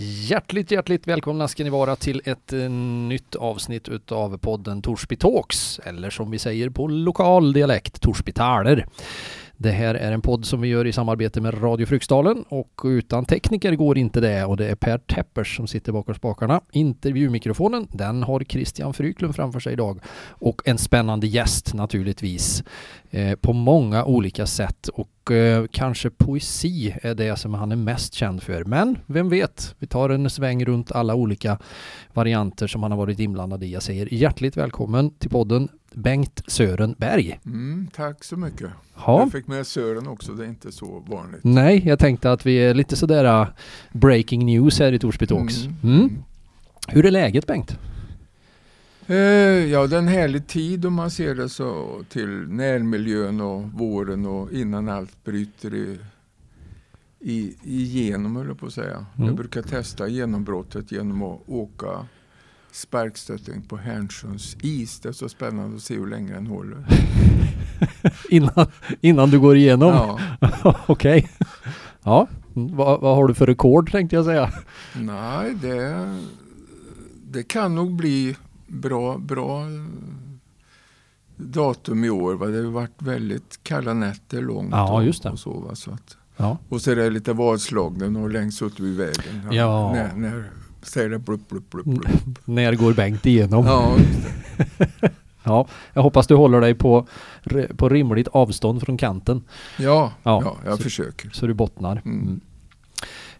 Hjärtligt, hjärtligt välkomna ska ni vara till ett eh, nytt avsnitt utav podden Torsby Talks, eller som vi säger på lokal dialekt, Torsby Taler. Det här är en podd som vi gör i samarbete med Radio Fryksdalen och utan tekniker går inte det och det är Per Teppers som sitter bakom spakarna. Intervjumikrofonen, den har Christian Fryklund framför sig idag och en spännande gäst naturligtvis eh, på många olika sätt och eh, kanske poesi är det som han är mest känd för. Men vem vet, vi tar en sväng runt alla olika varianter som han har varit inblandad i. Jag säger hjärtligt välkommen till podden Bengt Sören Berg. Mm, tack så mycket. Ja. Jag fick med Sören också, det är inte så vanligt. Nej, jag tänkte att vi är lite sådär uh, breaking news här i Torsby Talks. Mm. Mm. Hur är läget Bengt? Eh, ja, det är en härlig tid om man ser det så till närmiljön och våren och innan allt bryter i, i, igenom, höll jag på att säga. Mm. Jag brukar testa genombrottet genom att åka sparkstötting på Härnsjöns is. Det är så spännande att se hur länge den håller. Innan, innan du går igenom? Ja, Okej. Ja, Mm, vad, vad har du för rekord tänkte jag säga? nej, det, det kan nog bli bra, bra eh, datum i år. Va? Det har varit väldigt kalla nätter långt. Ja, just det. Och, så, va? Så att, Ja. och så är det lite vadslagning och längst ute vid vägen. Ja. När, när säger det blupp, blupp, Mm. blupp. När går Bengt igenom? Ja. Ja, jag hoppas du håller dig på, på rimligt avstånd från kanten ja, Ja, ja, jag så- försöker. så du bottnar. Mm.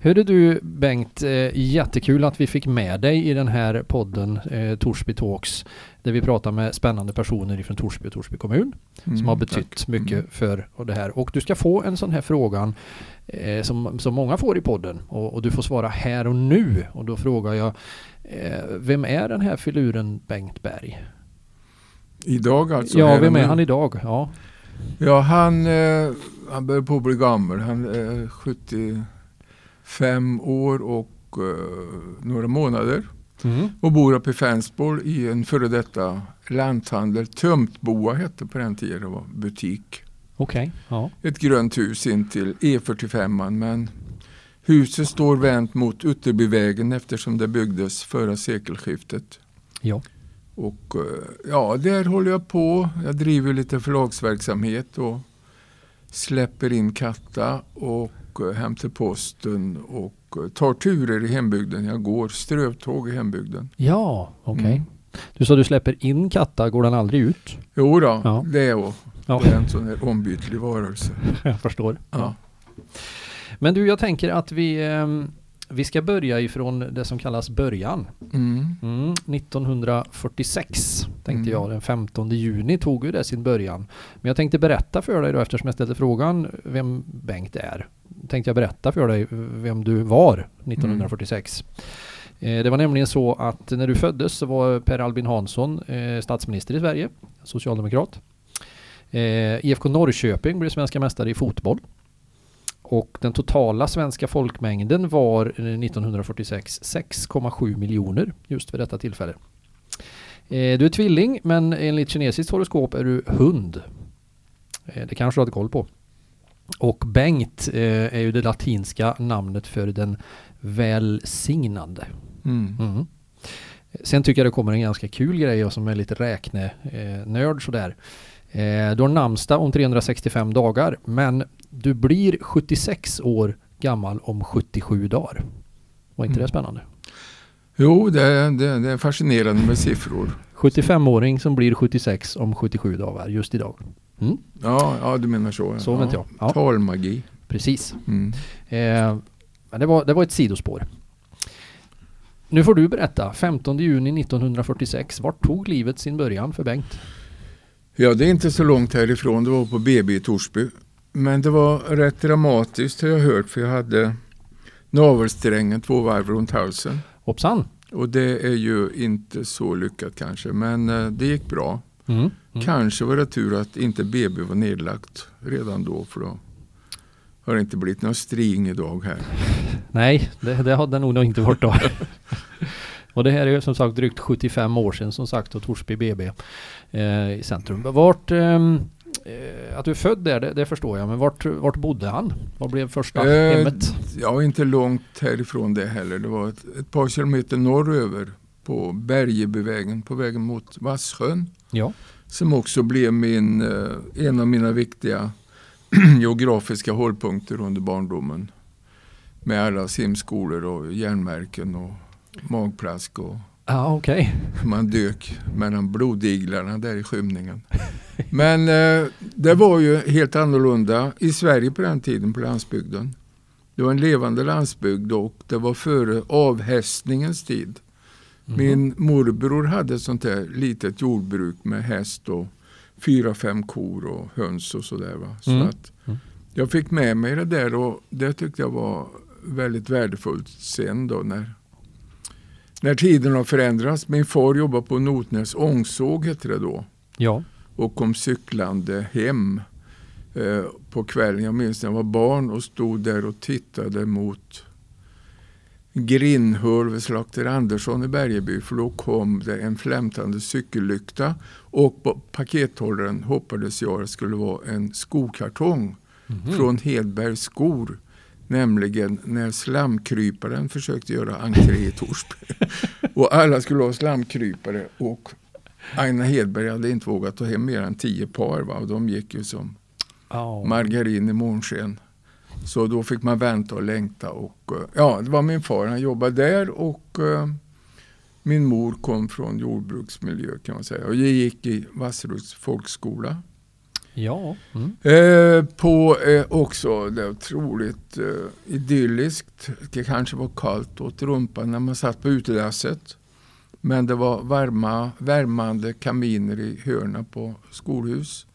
Hörde du Bengt, eh, jättekul att vi fick med dig i den här podden eh, Torsby Talks där vi pratar med spännande personer ifrån Torsby och Torsby kommun som Mm, har betytt tack. mycket Mm. för det här. Och du ska få en sån här frågan eh, som, som många får i podden och, och du får svara här och nu. Och då frågar jag, eh, vem är den här filuren Bengt Berg? Idag alltså? ja, vem är han idag? Ja, Ja, han, eh, han börjar på att bli gammal. Han är 75 år och eh, några månader. mm. Och bor uppe i Fensborg i en före detta lanthandel. Tömtboa hette på den tiden. Det var butik. okej. Ja. Ett grönt hus in till E45. Men huset står vänt mot Utterbyvägen eftersom det byggdes före sekelskiftet. Ja. Och eh, ja, där håller jag på. Jag driver lite förlagsverksamhet och släpper in katta och eh, hem till posten och eh, tar turer i hembygden. Jag går strövtåg i hembygden. Ja, okej. Mm. Du sa du släpper in katta, går den aldrig ut? Jo då, Ja. det är jag. Ja, Det är en sån här ombytlig varelse. jag förstår. Ja. Men du, jag tänker att vi, ehm, vi ska börja ifrån det som kallas början. Mm. Mm, 1946 tänkte Mm. jag, den 15 juni tog ju det sin början. Men jag tänkte berätta för dig då eftersom jag ställde frågan vem Bengt är. Tänkte jag berätta för dig vem du var 1946. Eh, Det var nämligen så att när du föddes så var Per Albin Hansson eh, statsminister i Sverige, socialdemokrat. Eh, IFK Norrköping blev svenska mästare i fotboll. Och den totala svenska folkmängden var eh, 1946 6,7 miljoner just för detta tillfälle. Eh, Du är tvilling men enligt kinesiskt horoskop är du hund. Eh, Det kanske du hade koll på. Och Bengt eh, är ju det latinska namnet för den välsignande. Mm. Mm. Sen tycker jag det kommer en ganska kul grej och som är lite räknenörd sådär. Eh, du har namnsdag om 365 dagar men du blir 76 år gammal om 77 dagar. Var inte Mm. det spännande? Jo, det är, det, det är fascinerande med siffror. 75-åring som blir 76 om 77 dagar just idag. Mm, Ja, ja du menar så. så ja. jag. Ja, Talmagi. precis. Mm. Eh, men det var, det var ett sidospår. Nu får du berätta. 15 juni 1946. Vart tog livet sin början för Bengt? Ja, det är inte så långt härifrån. Det var på BB i Torsby. Men det var rätt dramatiskt har jag hört för jag hade navelsträngen två varv runt halsen. Hoppsan! Och det är ju inte så lyckat kanske, men eh, det gick bra. Mm. Mm. Kanske var det tur att inte BB var nedlagt redan då för då har det inte blivit någon string idag här. Nej, det, det hade nog inte varit då. Och det här är ju som sagt drygt 75 år sedan som sagt och Torsby BB eh, i centrum. Vart, ehm, eh, att du är född där, det, det, förstår jag. Men vart, vart bodde han? Var blev första Eh, hemmet? Ja, inte långt härifrån det heller. Det var ett, ett par kilometer norröver på Bergebyvägen på vägen mot Vassjön. Ja. Som också blev min, eh, en av mina viktiga geografiska hållpunkter under barndomen. Med alla simskolor och järnmärken och magplask och Ja, okej. man dök mellan blodiglarna där i skymningen. Men eh, det var ju helt annorlunda i Sverige på den tiden på landsbygden. Det var en levande landsbygd och det var före avhästningens tid. Mhm. Min morbror hade ett sånt där litet jordbruk med häst och fyra, fem kor och höns och sådär. Va? Så Mm. att Mm. jag fick med mig det där och det tyckte jag var väldigt värdefullt sen då när, när tiden har förändrats. Min far jobbade på Notnäs ångsåg hette det då Ja. och kom cyklande hem eh, på kvällen. Jag minns när jag var barn och stod där och tittade mot Grindhöl vid Slakter Andersson i Bergeby för då kom det en flämtande cykellykta och på pakethållaren hoppades jag det skulle vara en skokartong Mhm. från Hedbergs skor. Nämligen när slamkryparen försökte göra entré i Torsby. och alla skulle ha slamkrypare och Aina Hedberg hade inte vågat ta hem mer än tio par. Va? Och de gick ju som Ja. margarin i månsken. Så då fick man vänta och längta. Och, eh, ja, det var min far, han jobbade där och eh, min mor kom från jordbruksmiljö kan man säga. Och jag gick i Vasseruds folkskola. Ja. Mm. Eh, på eh, också det otroligt eh, idylliskt. Det kanske var kallt åt rumpan när man satt på utedasset. Men det var varma, värmande kaminer i hörna på skolhus.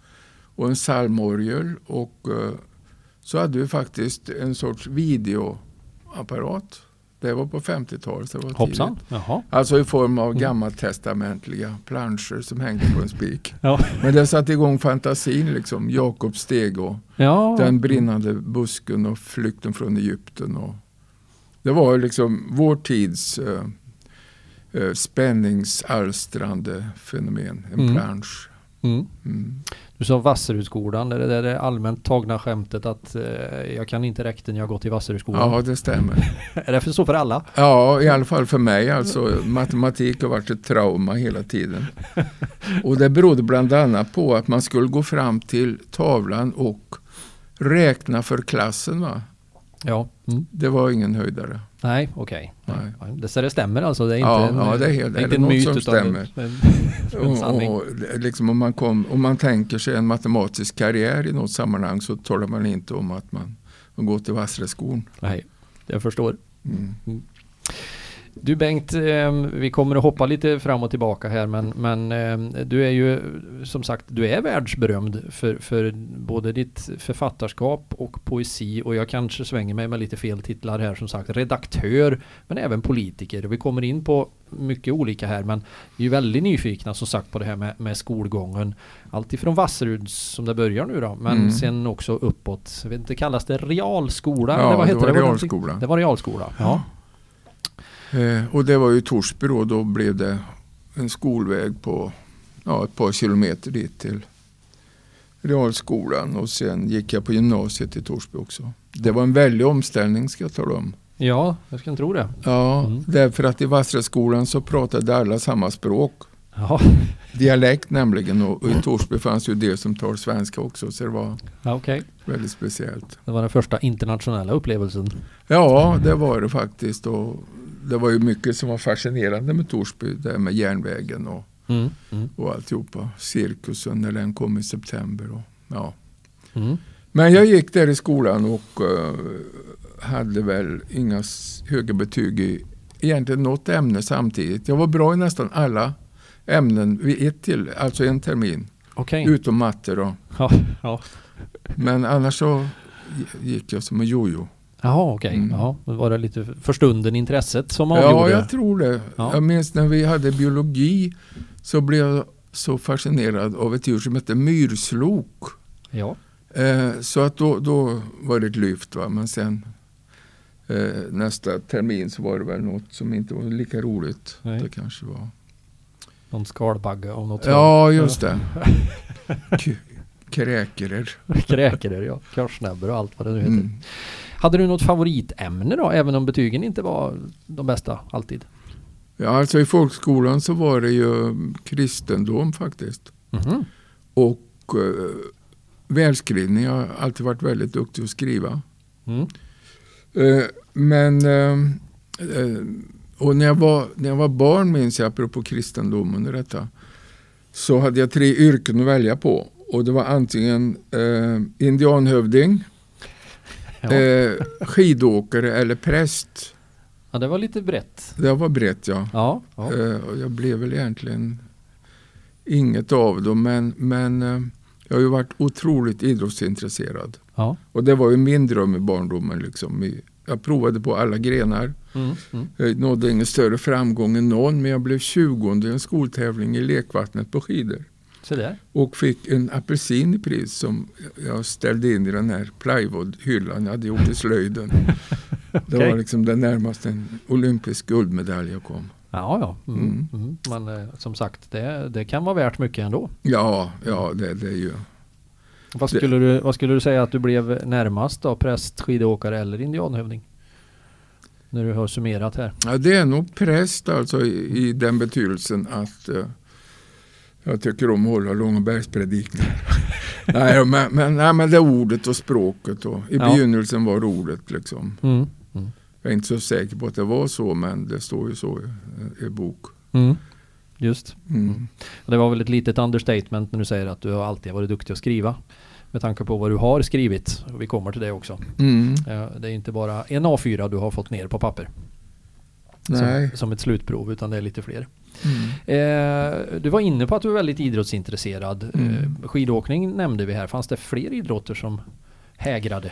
Och en psalmorgel. Och eh, så hade vi faktiskt en sorts videoapparat. Det var på 50-talet. det var Hoppsan. Jaha. Alltså i form av Mm. gammaltestamentliga planscher som hängde på en spik. Ja. Men det satte igång fantasin liksom. Jakobs steg och Ja. den brinnande busken och flykten från Egypten. Och det var liksom vår tids eh, eh, spänningsalstrande fenomen. En Mm. plansch. Mm. Mm. Du sa Vasserudskolan, är det där det allmänt tagna skämtet att eh, jag kan inte räkten, jag har gått i Vasserudskolan? Ja, det stämmer. Är det för så för alla? Ja, i alla fall för mig. Alltså, matematik har varit ett trauma hela tiden. Och det berodde bland annat på att man skulle gå fram till tavlan och räkna för klassen. Va? Ja. Mm. Det var ingen höjdare. Nej, okej. Nej. Det, så det stämmer alltså? Det är inte Ja, en, ja, det är helt- det är inte en myt som stämmer? en, en, en sanning. Och, och, det- liksom om, man kom, om man tänker sig en matematisk karriär i något sammanhang så talar man inte om att man gått i Vassreskolan. Nej, jag förstår. Mm. Du Bengt, eh, vi kommer att hoppa lite fram och tillbaka här men, men eh, du är ju som sagt, du är världsberömd för, för både ditt författarskap och poesi och jag kanske svänger mig med lite fel titlar här som sagt, redaktör men även politiker. Vi kommer in på mycket olika här men vi är väldigt nyfikna som sagt på det här med, med skolgången. Alltifrån Vasserud som det börjar nu då men Mm. sen också uppåt. Jag vet inte, kallas det realskola? Ja, eller vad det heter var det? realskola. Det var realskola, ja. Eh, och det var ju Torsby då, då blev det en skolväg på ja, ett par kilometer dit till realskolan och sen gick jag på gymnasiet i Torsby också. Det var en väldig omställning ska jag tala om. Ja, jag ska tro det. Ja, Mm. därför att i Vassreskolan så pratade alla samma språk. Ja, Dialekt nämligen och i Torsby fanns ju det som tar svenska också så det var ja okej. väldigt speciellt. Det var den första internationella upplevelsen. Ja, det var det faktiskt och det var ju mycket som var fascinerande med Torsby, det här med järnvägen och, Mm. Mm. och alltihopa. Cirkusen när den kom i september. Och, ja. Mm. Men jag gick där i skolan och eh, hade väl inga höga betyg i egentligen något ämne samtidigt. Jag var bra i nästan alla ämnen vid ett till, alltså en termin. Okej. Utom matte då. Ja, ja. Men annars så gick jag som en jojo. Jaha, okej. Mm. Ja, var det lite för stunden intresset som Ja, avgjorde? jag tror det. Ja. Jag minns när vi hade biologi så blev jag så fascinerad av ett djur som heter myrslok. Ja. Eh, så att då, då var det ett lyft. Va? Men sen eh, nästa termin så var det väl något som inte var lika roligt. Nej. Det kanske var. Någon skalbagge av något. Ja, just det. Kräkerer. Kräkerer, ja. Korsnäbbor och allt vad det nu heter. Mm. Hade du något favoritämne då, även om betygen inte var de bästa alltid? Ja, alltså i folkskolan så var det ju kristendom faktiskt. Mhm. Och eh, välskrivning. Jag har alltid varit väldigt duktig att skriva. Mm. Eh, men eh, eh, och när jag, var, när jag var barn minns jag, apropå kristendomen och detta, så hade jag tre yrken att välja på. Och det var antingen eh, indianhövding, Ja. eh, skidåkare eller präst. ja, det var lite brett. Det var brett ja. Ja, ja. Eh, och jag blev väl egentligen inget av dem men, men eh, jag har ju varit otroligt idrottsintresserad. ja. Och det var ju min dröm i barndomen. Liksom. Jag provade på alla grenar. Mm, mm. Jag nådde ingen större framgång än någon men jag blev 20 i en skoltävling i lekvattnet på skidor. Och fick en apelsin i pris som jag ställde in i den här plywoodhyllan jag hade gjort i slöjden. Det Okej. var liksom det närmaste en olympisk guldmedalj jag kom. Ja, ja. Mm. Mm. Mm. Men eh, som sagt, det, det kan vara värt mycket ändå. Ja, ja det, det är ju... Vad Det- skulle, du, vad skulle du säga att du blev närmast då? Präst, skidåkare eller indianhövding? När du har summerat här. Ja, det är nog präst alltså i, i den betydelsen att eh, jag tycker om att hålla Långebergspredikningar. nej, men, men, nej, men det är ordet och språket. Och, I Ja. begynnelsen var ordet liksom. Mm. Mm. Jag är inte så säker på att det var så men det står ju så i, i bok. Mm. Just. Mm. Och det var väl ett litet understatement när du säger att du har alltid varit duktig att skriva. Med tanke på vad du har skrivit. Och vi kommer till det också. Mm. Eh, Det är inte bara en A4 du har fått ner på papper. Nej. Som, som ett slutprov utan det är lite fler. Mm. Eh, du var inne på att du är väldigt idrottsintresserad. Mm. Eh, skidåkning nämnde vi här. Fanns det fler idrotter som hägrade?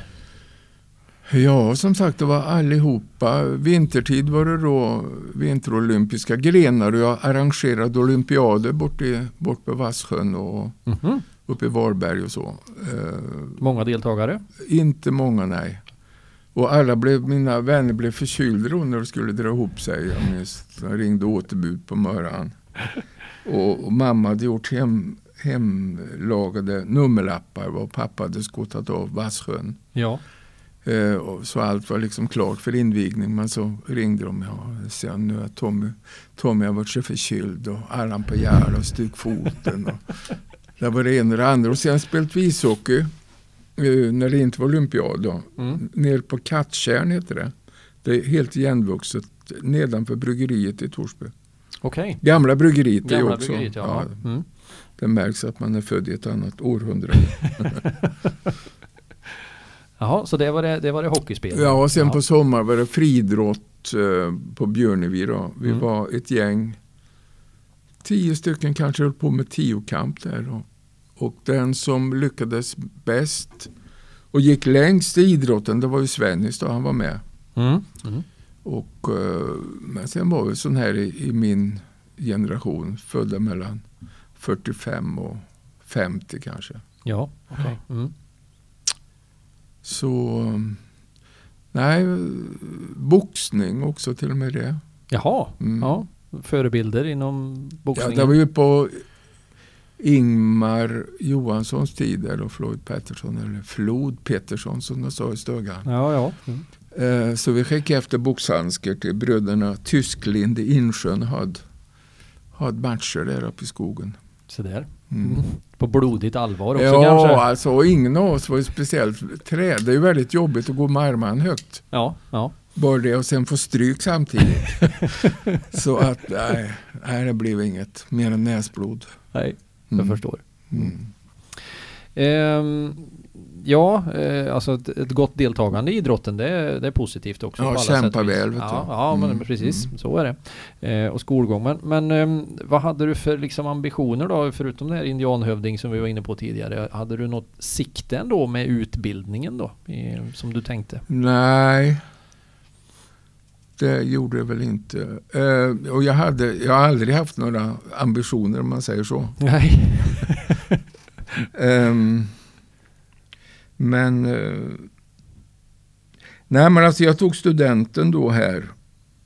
Ja, som sagt, det var allihopa. Vintertid var det då vinterolympiska grenar och jag arrangerade olympiader bort, i, bort på Vassjön och Mhm. uppe i Varberg och så. Eh, Många deltagare? inte många, nej. Och alla blev, mina vänner blev förkylda då när det skulle dra ihop sig. Jag minns, jag ringde återbud på morgonen. Och, och mamma hade gjort hem, hemlagade nummerlappar vad pappa hade skottat av Vassjön. Ja. Eh, och så allt var liksom klart för invigning. Men så ringde de. Ja, sen nu har Tommy, Tommy har varit så förkyld och arran på gärd och foten. Och det var det ena och det andra. Och sen spelat ishockey när det inte var olympiad. Då. Mm. Nere på Kattkärn heter det. Det är helt igenvuxet nedanför bryggeriet i Torsby. Okej. Gamla bryggeriet är Gamla också. bryggeriet, ja. ja, Mm. det märks att man är född i ett annat århundrade. Jaha, så det var det, det, var det hockeyspel? Ja, och sen Ja. på sommar var det friidrott eh, på Björnevi. Då. Vi Mm. var ett gäng, tio stycken kanske höll på med tiokamp där. Och, och den som lyckades bäst och gick längst i idrotten, det var ju Svennis då, han var med. Mm. Mm. Och, eh, men sen var vi sån här i, i min generation, födda mellan 45 och 50 kanske. Ja, okej. Mm. Så, nej, boxning också till och med det. Jaha, Mm. ja. Förebilder inom Ja, boxningen? det var ju på Ingmar Johanssons tid, eller Floyd Pettersson, eller Flod Pettersson som de sa i stugan. Ja, ja. Mm. Så vi skickade efter boxhandskar till bröderna Tysklind i Insjön hade, hade matcher där uppe i skogen. Så där. Mm. Mm. På blodigt allvar också Ja, kanske? alltså och ingen av oss var ju speciellt träd. Det är ju väldigt jobbigt att gå med armarna högt. Ja, ja. Bara det och sen få stryk samtidigt. Så att, nej, nej, det blev inget mer än näsblod. Nej, jag Mm. förstår. Mm. Ehm, ja, eh, alltså ett, ett gott deltagande i idrotten det, är- det är positivt också. Ja, på alla kämpa väl. Ja, ja men Mm, precis. mm. Så är det. Eh, och skolgång. Men, men ehm, vad hade du för liksom, ambitioner då? Förutom det här indianhövding som vi var inne på tidigare. Hade du något sikte ändå med utbildningen då? I, som du tänkte? Nej, det gjorde jag väl inte. Eh, och jag, hade, jag har aldrig haft några ambitioner om man säger så. Nej. Ehm, men eh, nej, men alltså jag tog studenten då här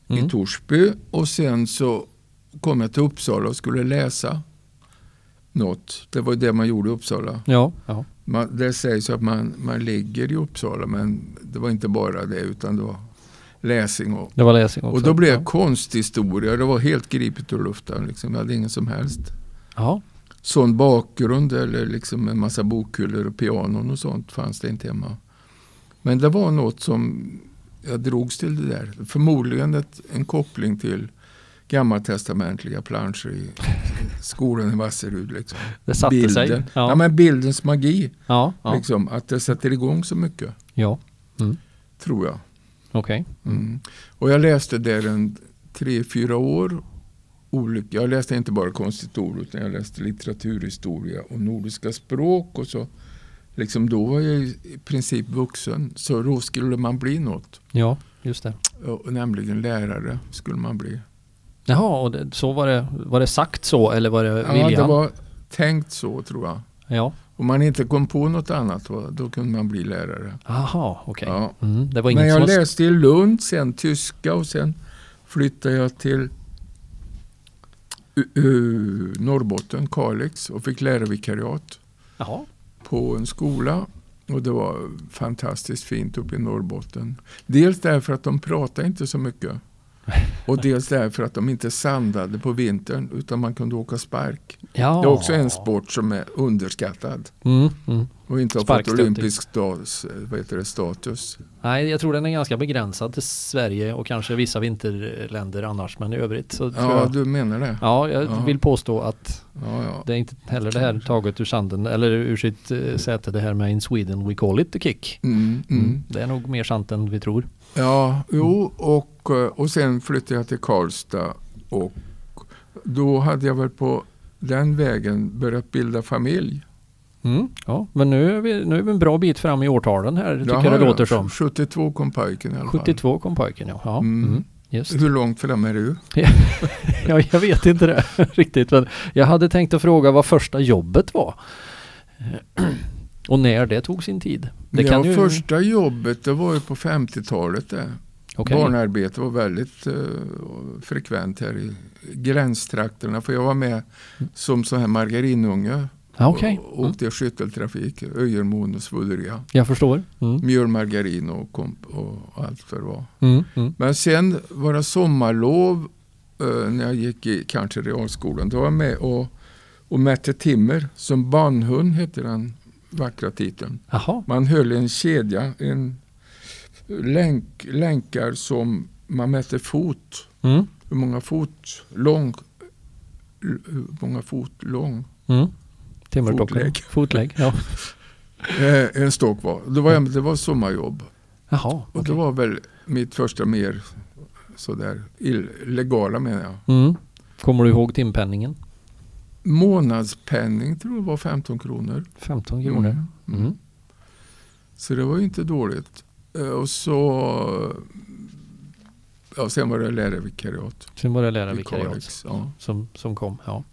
Mm. i Torsby och sen så kom jag till Uppsala och skulle läsa något. Det var det man gjorde i Uppsala. Ja, ja. Man, det sägs att man, man ligger i Uppsala men det var inte bara det utan det var läsning och, det var läsning också. och då blev ja. konsthistoria. Det var helt gripet ur luften. Liksom. Jag hade ingen som helst Ja, sån bakgrund eller liksom en massa bokhyllor och pianon och sånt fanns det inte hemma. Men det var något som jag drogs till det där. Förmodligen ett, en koppling till gammaltestamentliga planscher i skolan i Vasserud. Liksom. det satte Bilden. sig. Ja. Ja, men bildens magi. ja, ja. Liksom, att det sätter igång så mycket, ja. Mm. tror jag. Okej. Mm. Och jag läste där en tre, fyra år. Olika. Jag läste inte bara konsthistoria utan jag läste litteraturhistoria och nordiska språk. Och så. Liksom då var jag i princip vuxen. Så då skulle man bli något. Ja, just det. Och nämligen lärare skulle man bli. Jaha, och det, så var det, var det sagt så eller var det Ja, viljan? det var tänkt så tror jag. Ja. Om man inte kom på något annat då kunde man bli lärare. Aha, okej. Ja. Mm, det var Men jag var... läste i Lund, sen tyska och sen flyttade jag till uh, Norrbotten, Kalix och fick lärarvikariat Jaha. på en skola. Och det var fantastiskt fint uppe i Norrbotten. Dels därför att de pratade inte så mycket. Och dels därför att de inte sandade på vintern utan man kunde åka spark. Ja. Det är också en sport som är underskattad Mm, mm. och inte har fått olympisk stas, vad heter det, status. Nej, jag tror den är ganska begränsad till Sverige och kanske vissa vinterländer annars. Men i övrigt så tror Ja, jag... du menar det? Ja, jag Ja. vill påstå att Ja, ja. det är inte heller det här taget ur sanden eller ur sitt eh, säte det här med in Sweden we call it the kick. Mm, mm. Det är nog mer sant än vi tror. Ja, jo, och, eh, och sen flyttade jag till Karlstad och då hade jag väl på den vägen börjat bilda familj. Mm, ja, men nu är, vi, nu är vi en bra bit fram i årtalen här tycker har jag det låter som. 72 kom pojken i alla fall. 72 kom pojken ja. ja. Mm. Mm. Just. Hur långt fram är du? Ja, jag vet inte det riktigt. Men jag hade tänkt att fråga vad första jobbet var. Och när det tog sin tid. Det ja, ju... Första jobbet det var ju på 50-talet. Det. Okej. Barnarbete var väldigt eh, frekvent här i gränstrakterna. För jag var med som så här margarinunge. Ja, Okej, Och mm. åkte skytteltrafik, Öjermon och Svulleria. jag förstår. Mm. Mjöl, margarin och, komp och allt för var. Mm. Mm. Men sen var det sommarlov eh, när jag gick i kanske realskolan. Då var jag med och, och mätte timmer. Som banhund hette den vackra titeln. Jaha, Man höll en kedja, en länk, länkar som man mätte fot. mm. Hur många fot lång, hur många fot lång Mm. Fotlägg. Fotlägg. Ja. eh, en stock var. Det var, det var sommarjobb. Jaha, Och okej. det var väl mitt första mer sådär illegala menar jag. Mm. Kommer du ihåg timpenningen? Månadspenning tror jag var 15 kronor. 15 kronor. Mm. Mm. Mm. Så det var ju inte dåligt. Eh, Och så ja, sen var det lärarvikariat Sen var det lärarvikariat. Ja. som, som kom. Ja.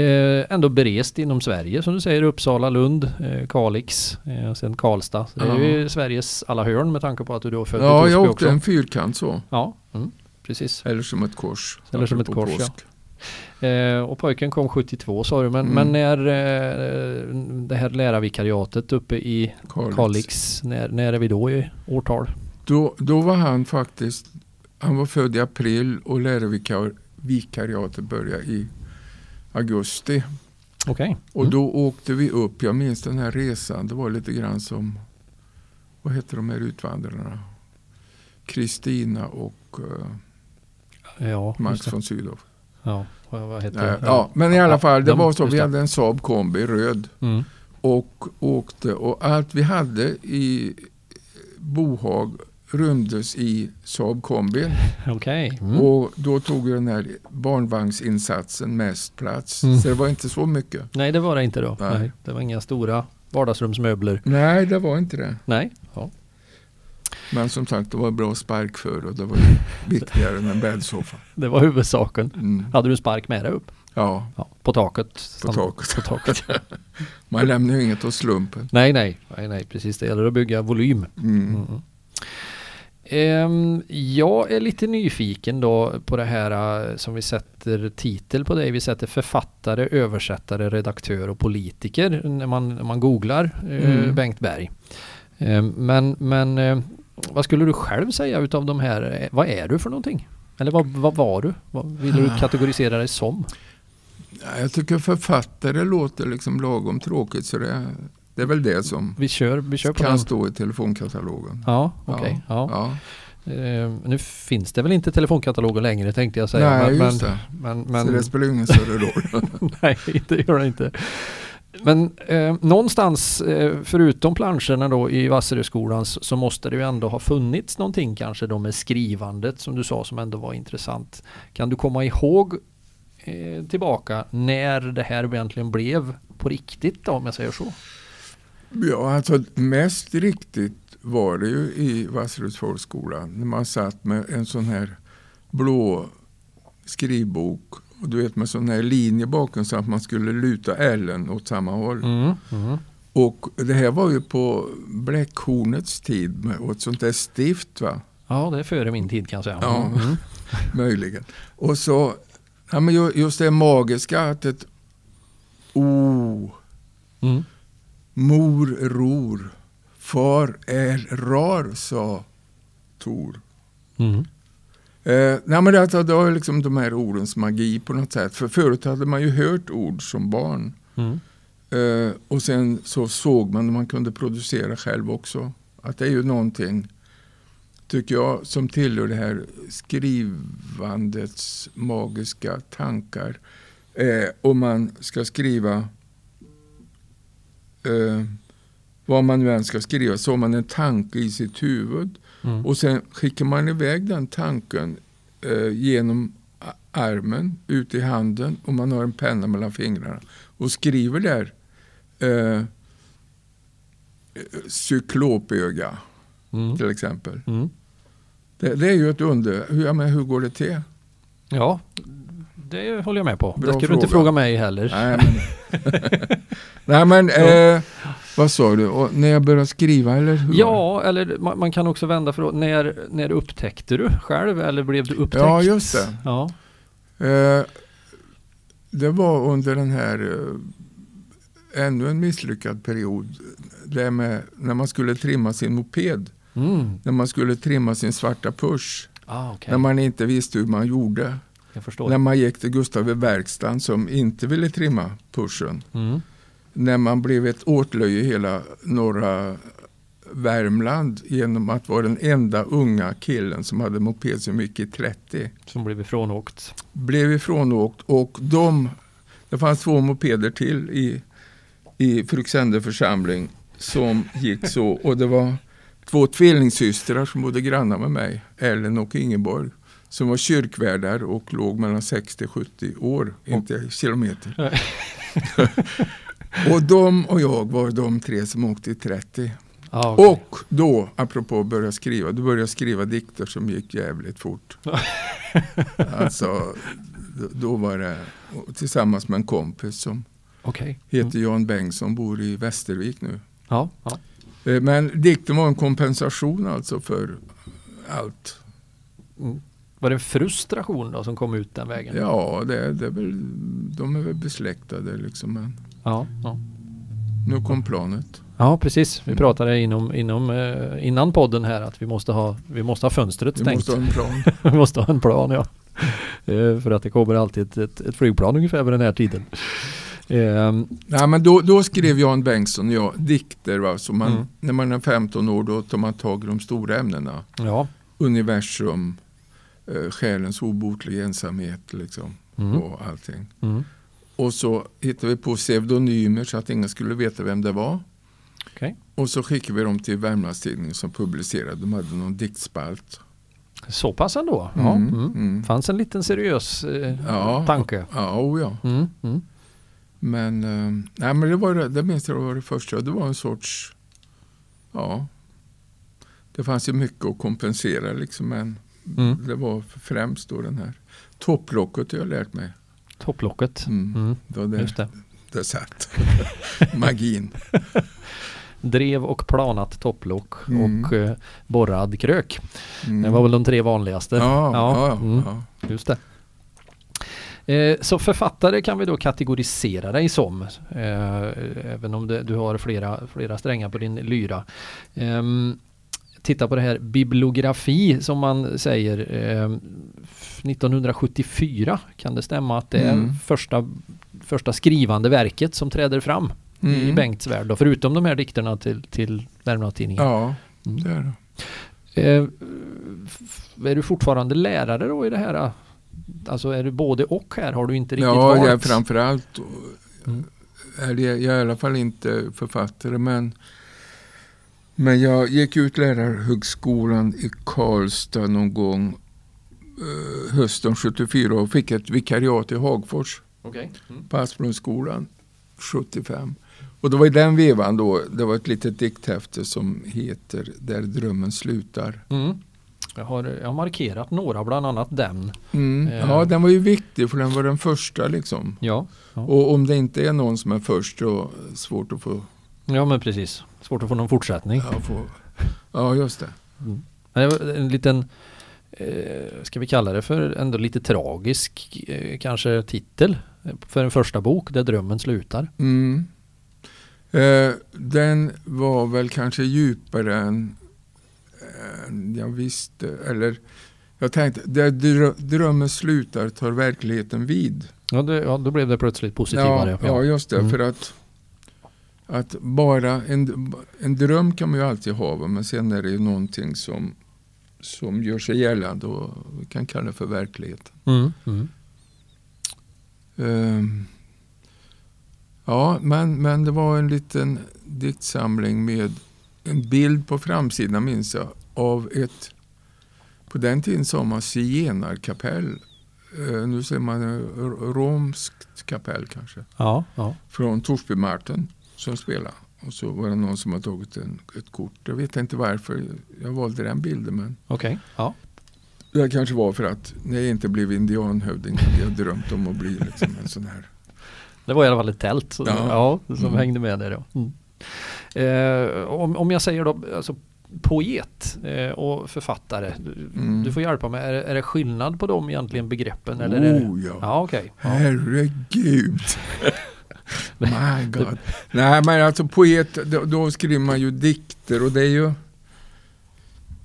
Eh, ändå berest inom Sverige som du säger. Uppsala, Lund, eh, Kalix och sen Karlstad. Så det är ju Sveriges alla hörn med tanke på att du då är född i ja, jag åkte också. en fyrkant så. Ja, mm, precis. Eller som ett kors. Eller som ett kors, ja. Eh, och pojken kom 72 sa du. Men, Mm. men när eh, det här lärarvikariatet uppe i Kalix. Kalix, när, när är vi då i årtal? Då, då var han faktiskt, han var född i april och lärarvikariatet började i augusti. Och Mm. då åkte vi upp, jag minns den här resan, det var lite grann som, vad heter de här utvandrarna? Kristina och uh, Ja, Max von Sydow. Ja, vad, heter det? ja, men i alla fall, det de- var så, vi hade en Saab kombi röd Mm. och åkte och allt vi hade i Bohag rymdes i Saab kombin. Okej. Mm. Och då tog ju den här barnvagnsinsatsen mest plats. Mm. Så det var inte så mycket. Nej, det var det inte då. Nej. Nej. det var inga stora vardagsrumsmöbler. Nej, det var inte det. Nej. Men som sagt, det var bra spark för och det var viktigare än en bäddsoffa. Det var huvudsaken. Mm. Hade du spark med dig upp? Ja, Ja, på taket? på taket. På taket. Man lämnar ju inget åt slumpen. nej, nej, nej, nej, precis. Det gäller att bygga volym. Mm. Mm. Ehm, jag är lite nyfiken då på det här eh, som vi sätter titel på dig. Vi sätter författare, översättare, redaktör och politiker när man, när man googlar eh, Mm. Bengt Berg. Ehm, men men eh, vad skulle du själv säga utav de här? Vad är du för någonting? Eller vad, vad var du? Vad vill du kategorisera dig som? Ja, Jag tycker författare låter liksom lagom tråkigt så det, det är väl det som Vi kör, vi kör på kan den. stå i telefonkatalogen. Ja, okej. Ja. Ja. Ehm, nu finns det väl inte telefonkataloger längre tänkte jag säga. Nej, men, just men, det. men, men, Så det spelar ingen större roll. Nej, det gör det inte. Men eh, någonstans, eh, förutom planscherna då i Vasseröskolan, så, så måste det ju ändå ha funnits någonting kanske då med skrivandet som du sa som ändå var intressant. Kan du komma ihåg eh, tillbaka när det här egentligen blev på riktigt då, om jag säger så? Ja, alltså mest riktigt var det ju i Vasseröds folkskola när man satt med en sån här blå skrivbok och du vet med sån här linje bakom så att man skulle luta Ellen åt samma håll. Mm, mm, Och det här var ju på bläckhornets tid med, och ett sånt där stift va, Ja, det är före min tid kan jag säga. Ja. Mm. möjligen. Och så, ja, men ju- just det magiska att ett O, Mm. mor ror, far är rar sa Tor. Eh, nej men det, det var liksom de här ordens magi på något sätt. För förut hade man ju hört ord som barn. Mm. Eh, och sen så såg man när man kunde producera själv också. Att det är ju någonting, tycker jag, som tillhör det här skrivandets magiska tankar. Eh, om man ska skriva eh, vad man nu än ska skriva så har man en tanke i sitt huvud. Mm. Och sen skickar man iväg den tanken eh, genom armen, ut i handen och man har en penna mellan fingrarna och skriver där eh, cyklopöga Mm. till exempel. Mm. Det, det är ju ett under. Hur, ja, men hur går det till? Ja, det håller jag med på. Bra det ska du inte fråga. fråga mig heller. Nej men, Nej, men eh, vad sa du? Och när jag började skriva eller? Hur? Ja, eller man, man kan också vända för när, när upptäckte du själv eller blev du upptäckt? Ja, just det. Ja. Eh, det var under den här eh, ännu en misslyckad period. Det med när man skulle trimma sin moped. Mm. När man skulle trimma sin svarta push. Ah, okej. När man inte visste hur man gjorde. När man gick till Gustav i verkstaden som inte ville trimma pushen. Mm. När man blev ett åtlöje i hela norra Värmland genom att vara den enda unga killen som hade moped som gick i 30. Som blev ifrånåkt. blev ifrånåkt och de, det fanns två mopeder till i, i Fryksände församling som gick så och det var två tvillingsystrar som bodde grannar med mig, Ellen och Ingeborg, som var kyrkvärdar och låg mellan 60-70 år, inte kilometer. och de och jag var de tre som åkte i 30. Ah, okej. Och då, apropå att börja skriva, då började jag skriva dikter som gick jävligt fort. alltså, då- var det tillsammans med en kompis som Okej. heter Jan Bengtsson, bor i Västervik nu. Ja, ja. Eh, Men dikten var en kompensation alltså för allt. Mm. Var det en frustration då som kom ut den vägen? Ja, det, det är väl, de är väl besläktade liksom. Men Ja, ja. nu kom planet. ja precis. Vi Mm. pratade inom, inom, eh, innan podden här att vi måste ha, vi måste ha fönstret Vi stängt. måste ha en plan. vi måste ha en plan ja. Eh, För att det kommer alltid ett, ett, ett flygplan ungefär vid den här tiden. Ehm, Nej, men då, då skrev Jan Bengtsson och jag dikter. Va? Så man, Mm. När man är 15 år då tar man tag i de stora ämnena. ja. Universum, eh, själens obotliga ensamhet liksom, Mm. och allting. Mm. Och så hittade vi på pseudonymer så att ingen skulle veta vem det var. Okej. Och så skickade vi dem till Värmlandstidningen som publicerade. De hade någon diktspalt. Så pass ändå? Ja. Mm, Mm. mm. Fanns en liten seriös eh, Ja. tanke? Ja, oh ja. Mm. Mm. Men, eh, nej, men det, var, det- minns jag var det första. Det var en sorts, ja, det fanns ju mycket att kompensera liksom. Men Mm. det var främst då den här topplocket jag lärt mig. Topplocket. Mm. Mm. Det var där Just det. det satt. Magin. Drev och planat topplock Mm. och eh, borrad krök. Mm. Det var väl de tre vanligaste. Ja, ja, ja, mm. ja. Just det. Eh, Så författare kan vi då kategorisera dig som. eh, Även om det, du har flera, flera strängar på din lyra. Ehm, Titta på det här bibliografi som man säger. Ehm, 1974 kan det stämma att det är Mm. första, första skrivande verket som träder fram i Mm. Bengts värld. Då, förutom de här dikterna till, till Värmlandstidningen. Ja, Mm. det är det. Eh, är du fortfarande lärare då i det här? Alltså är du både och här? Har du inte riktigt Ja, jag är framförallt Mm. är det, jag är i alla fall inte författare men, men jag gick ut lärarhögskolan i Karlstad någon gång eh, hösten 74 och fick ett vikariat i Hagfors Okej. Mm. på Asplundsskolan 75. Och det var i den vevan då, det var ett litet dikthäfte som heter Där drömmen slutar. Mm. Jag, har, jag har markerat några, bland annat den. Mm. Eh. Ja, den var ju viktig för den var den första liksom. Ja, Och om det inte är någon som är först så är det svårt att få ja men precis. Svårt att få någon fortsättning. Ja, få, ja just det. Mm. Men det var en liten, eh, ska vi kalla det för ändå lite tragisk eh, kanske titel för en första bok där drömmen slutar. Mm. Eh, den var väl kanske djupare än, än jag visste. Eller jag tänkte, där drö- drömmen slutar tar verkligheten vid. Ja, det, ja då blev det plötsligt positivare. Ja, ja just det. Mm. För att, att bara en, en dröm kan man ju alltid ha, men sen är det ju någonting som, som gör sig gällande och vi kan kalla det för verkligheten. Mm. Mm. Ehm, ja, men, men det var en liten diktsamling med en bild på framsidan, minns jag, av ett, på den tiden sa man zigenarkapell. Eh, nu säger man romskt kapell kanske, Ja, ja. från Torsbymarten som spelade. Och så var det någon som har tagit en, ett kort. Jag vet inte varför jag valde den bilden, men okej. Ja. det kanske var för att när jag inte blev indianhövding hade jag drömt om att bli liksom en sån här Det var i alla fall ett tält som, Ja. ja. som Mm. hängde med där. Ja. Mm. Eh, om, om jag säger då, alltså poet eh, och författare. Du, Mm. du får hjälpa mig. Är, det- är det skillnad på dem egentligen begreppen? Eller är det, Oh ja. ja, okej. Ja. Herregud. My God. Nej men alltså poet, då, då skriver man ju dikter och det är ju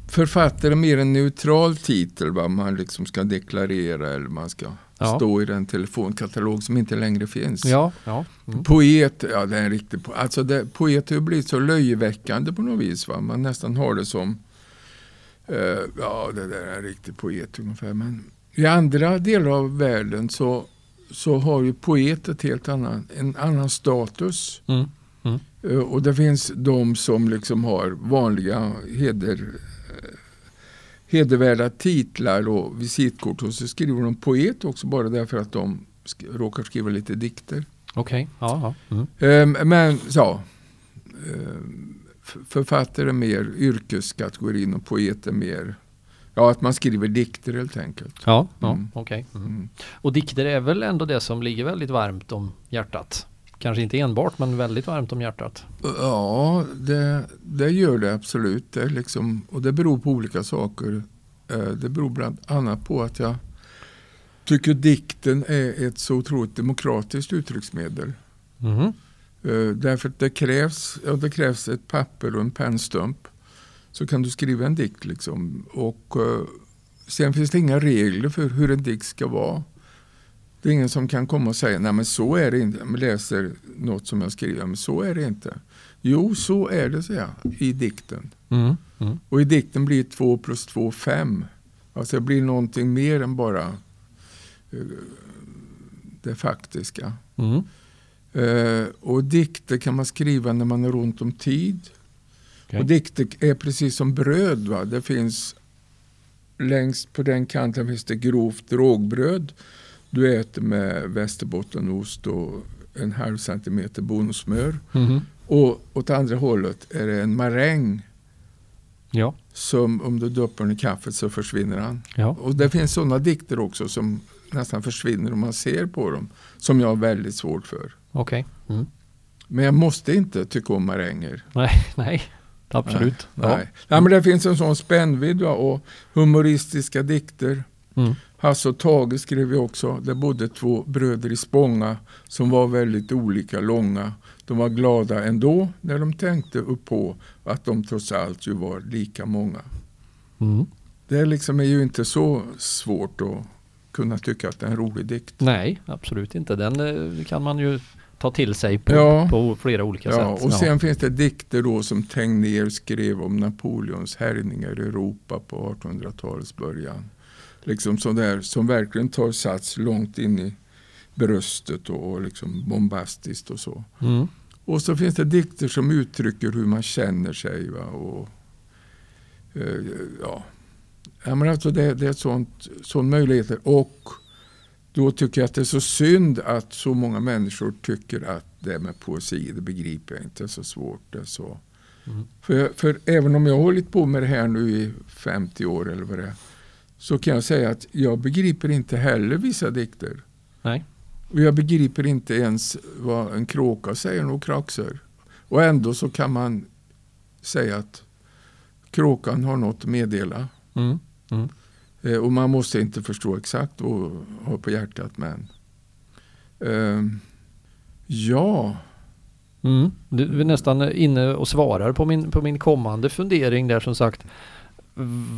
författare mer en neutral titel. Va? Man liksom ska deklarera eller man ska Ja. stå i den telefonkatalog som inte längre finns. Ja, ja. Mm. Poet, ja det är en riktig po- alltså det, Poet har ju blivit så löjeväckande på något vis. Va? Man nästan har det som, eh, ja det där är en riktig poet ungefär. Men i andra delar av världen så, så har ju poet ett helt annan, en annan status. Mm. Eh, och det finns de som liksom har vanliga heder, eh, hedervärda titlar och visitkort och så skriver de poet också bara därför att de sk- råkar skriva lite dikter. Okej, ja, ja. Mm. Ehm, Men ja, ehm, författare är mer yrkeskategorin och poet är mer Ja, att man skriver dikter helt enkelt. Ja, ja Mm. okej. Mm. Mm. Och dikter är väl ändå det som ligger väldigt varmt om hjärtat? Kanske inte enbart men väldigt varmt om hjärtat. Ja, det, det gör det absolut. Det liksom, och det beror på olika saker. Eh, Det beror bland annat på att jag tycker dikten är ett så otroligt demokratiskt uttrycksmedel. Eh, Därför att det krävs, ja, det krävs ett papper och en pennstump. Så kan du skriva en dikt. Liksom. Och, eh, sen finns det inga regler för hur en dikt ska vara. Det är ingen som kan komma och säga, nej men så är det inte. Jag läser något som jag skriver, men så är det inte. Jo, så är det, säger jag, i dikten. Mm. Mm. Och i dikten blir 2 plus 2 5. Alltså det blir någonting mer än bara eh, det faktiska. Mm. Eh, och dikter kan man skriva när man har ont om tid. Okej. Och dikter är precis som bröd. Va? Det finns längst på den kanten finns det grovt rågbröd. Du äter med västerbottenost och en halv centimeter bondesmör. Mhm. Och åt andra hållet är det en maräng Ja, som om du doppar den i kaffet så försvinner han. ja. Och det finns sådana dikter också som nästan försvinner om man ser på dem. Som jag har väldigt svårt för. okej. Mm. Men jag måste inte tycka om maränger. Nej, nej. Absolut. Nej, nej. nej men det finns en sån spännvidd va? och humoristiska dikter. Mm. Hasse och Tage skrev ju också. Det bodde två bröder i Spånga som var väldigt olika långa. De var glada ändå när de tänkte upp på att de trots allt ju var lika många. Mm. Det liksom är ju inte så svårt att kunna tycka att det är en rolig dikt. Nej, absolut inte. Den eh, kan man ju ta till sig på, Ja. på flera olika Ja, sätt. och sen finns det dikter då som Tegnér skrev om Napoleons härjningar i Europa på 1800-talets början. Liksom sådär som verkligen tar sats långt in i bröstet och, och liksom bombastiskt och så. Mm. Och så finns det dikter som uttrycker hur man känner sig. Va? Och, eh, ja. Ja, men alltså det, det är sånt, sån möjligheter. Och då tycker jag att det är så synd att så många människor tycker att det med poesi, det begriper jag inte, så svårt. Det så. Mm. För, för även om jag har hållit på med det här nu i 50 år eller vad det är, så kan jag säga att jag begriper inte heller vissa dikter. Nej. Och jag begriper inte ens vad en kråka säger och kraxer. Och ändå så kan man säga att kråkan har något att meddela. Mm. Mm. Eh, och man måste inte förstå exakt och ha på hjärtat men. Ehm, ja, Mm. Du är nästan inne och svarar på min, på min kommande fundering där som sagt.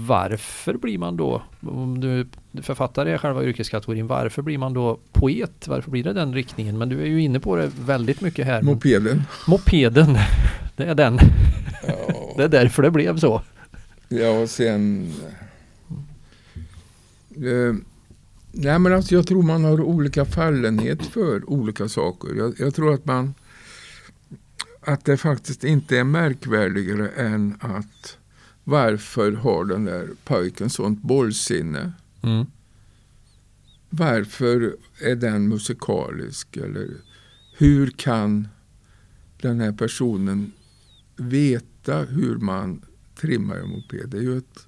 Varför blir man då, om du författare är själva yrkeskategorin, varför blir man då poet? Varför blir det den riktningen? Men du är ju inne på det väldigt mycket här. mopeden. Mopeden, det är den. Ja, Det är därför det blev så. ja och sen... Eh, nej men alltså jag tror man har olika fallenhet för olika saker. Jag, jag tror att man... Att det faktiskt inte är märkvärdigare än att varför har den där pojken sånt bollsinne? Mm. Varför är den musikalisk? Eller hur kan den här personen veta hur man trimmar en moped? Det är ju ett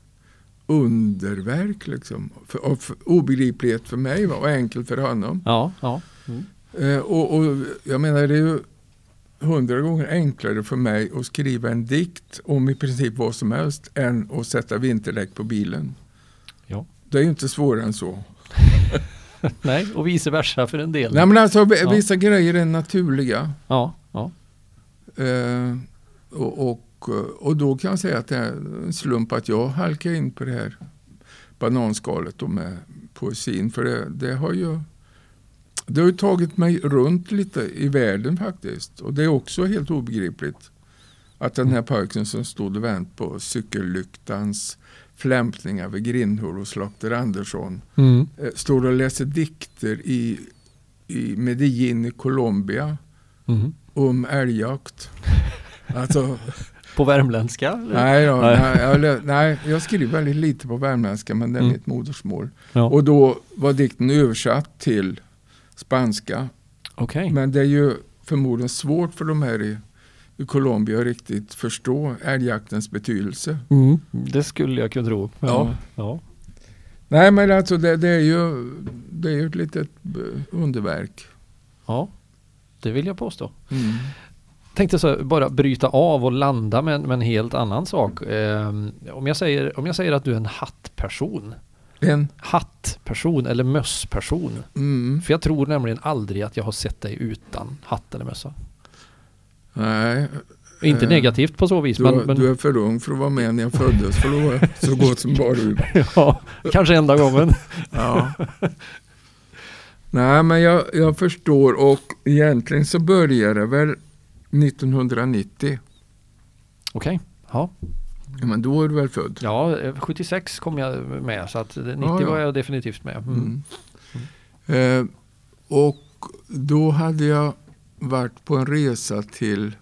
underverk liksom. För, av för, obegriplighet för mig och enkelt för honom. Ja, ja. Mm. Eh, och, och jag menar det är ju hundra gånger enklare för mig att skriva en dikt om i princip vad som helst än att sätta vinterdäck på bilen. Ja. Det är ju inte svårare än så. Nej, och vice versa för en del. Nej men alltså Ja. vissa grejer är naturliga. Ja, ja. Eh, och, och, och då kan jag säga att det är en slump att jag halkar in på det här bananskalet då med poesin. För det, det har ju det har ju tagit mig runt lite i världen faktiskt. Och det är också helt obegripligt. Att den här pojken som stod och vänt på cykellyktans flämtningar vid grindhål hos Slakter Andersson Mm. eh, står och läser dikter i, i Medellin i Colombia Mm. om älgjakt. Alltså, På värmländska? eller? nej, då, Nej. jag, nej, jag skriver väldigt lite på värmländska men det är Mm. mitt modersmål. Ja. Och då var dikten översatt till spanska. Okej. Men det är ju förmodligen svårt för de här i, i Colombia att riktigt förstå älgjaktens betydelse. Mm. Det skulle jag kunna tro. Ja. ja. Nej men alltså det, det är ju det är ju ett litet underverk. Ja, det vill jag påstå. Mm. Tänkte så här, bara bryta av och landa med, en- med en helt annan sak. Ehm, om, jag säger, om jag säger att du är en hattperson. En, Hattperson eller mössperson. mm, För jag tror nämligen aldrig att jag har sett dig utan hatt eller mössa. nej, Inte Eh, negativt på så vis. du, Men, men du är för ung för att vara med när jag föddes för då var så gott som bara ur. ja, kanske enda gången. Ja. Nej, men jag, jag förstår och egentligen så började det väl 1990. Okej. Ja. Ja, Men då är du väl född? ja, eh, 76 kom jag med så att 90 Ja, ja. var jag definitivt med. Mm. Mm. Eh, och då hade jag varit på en resa till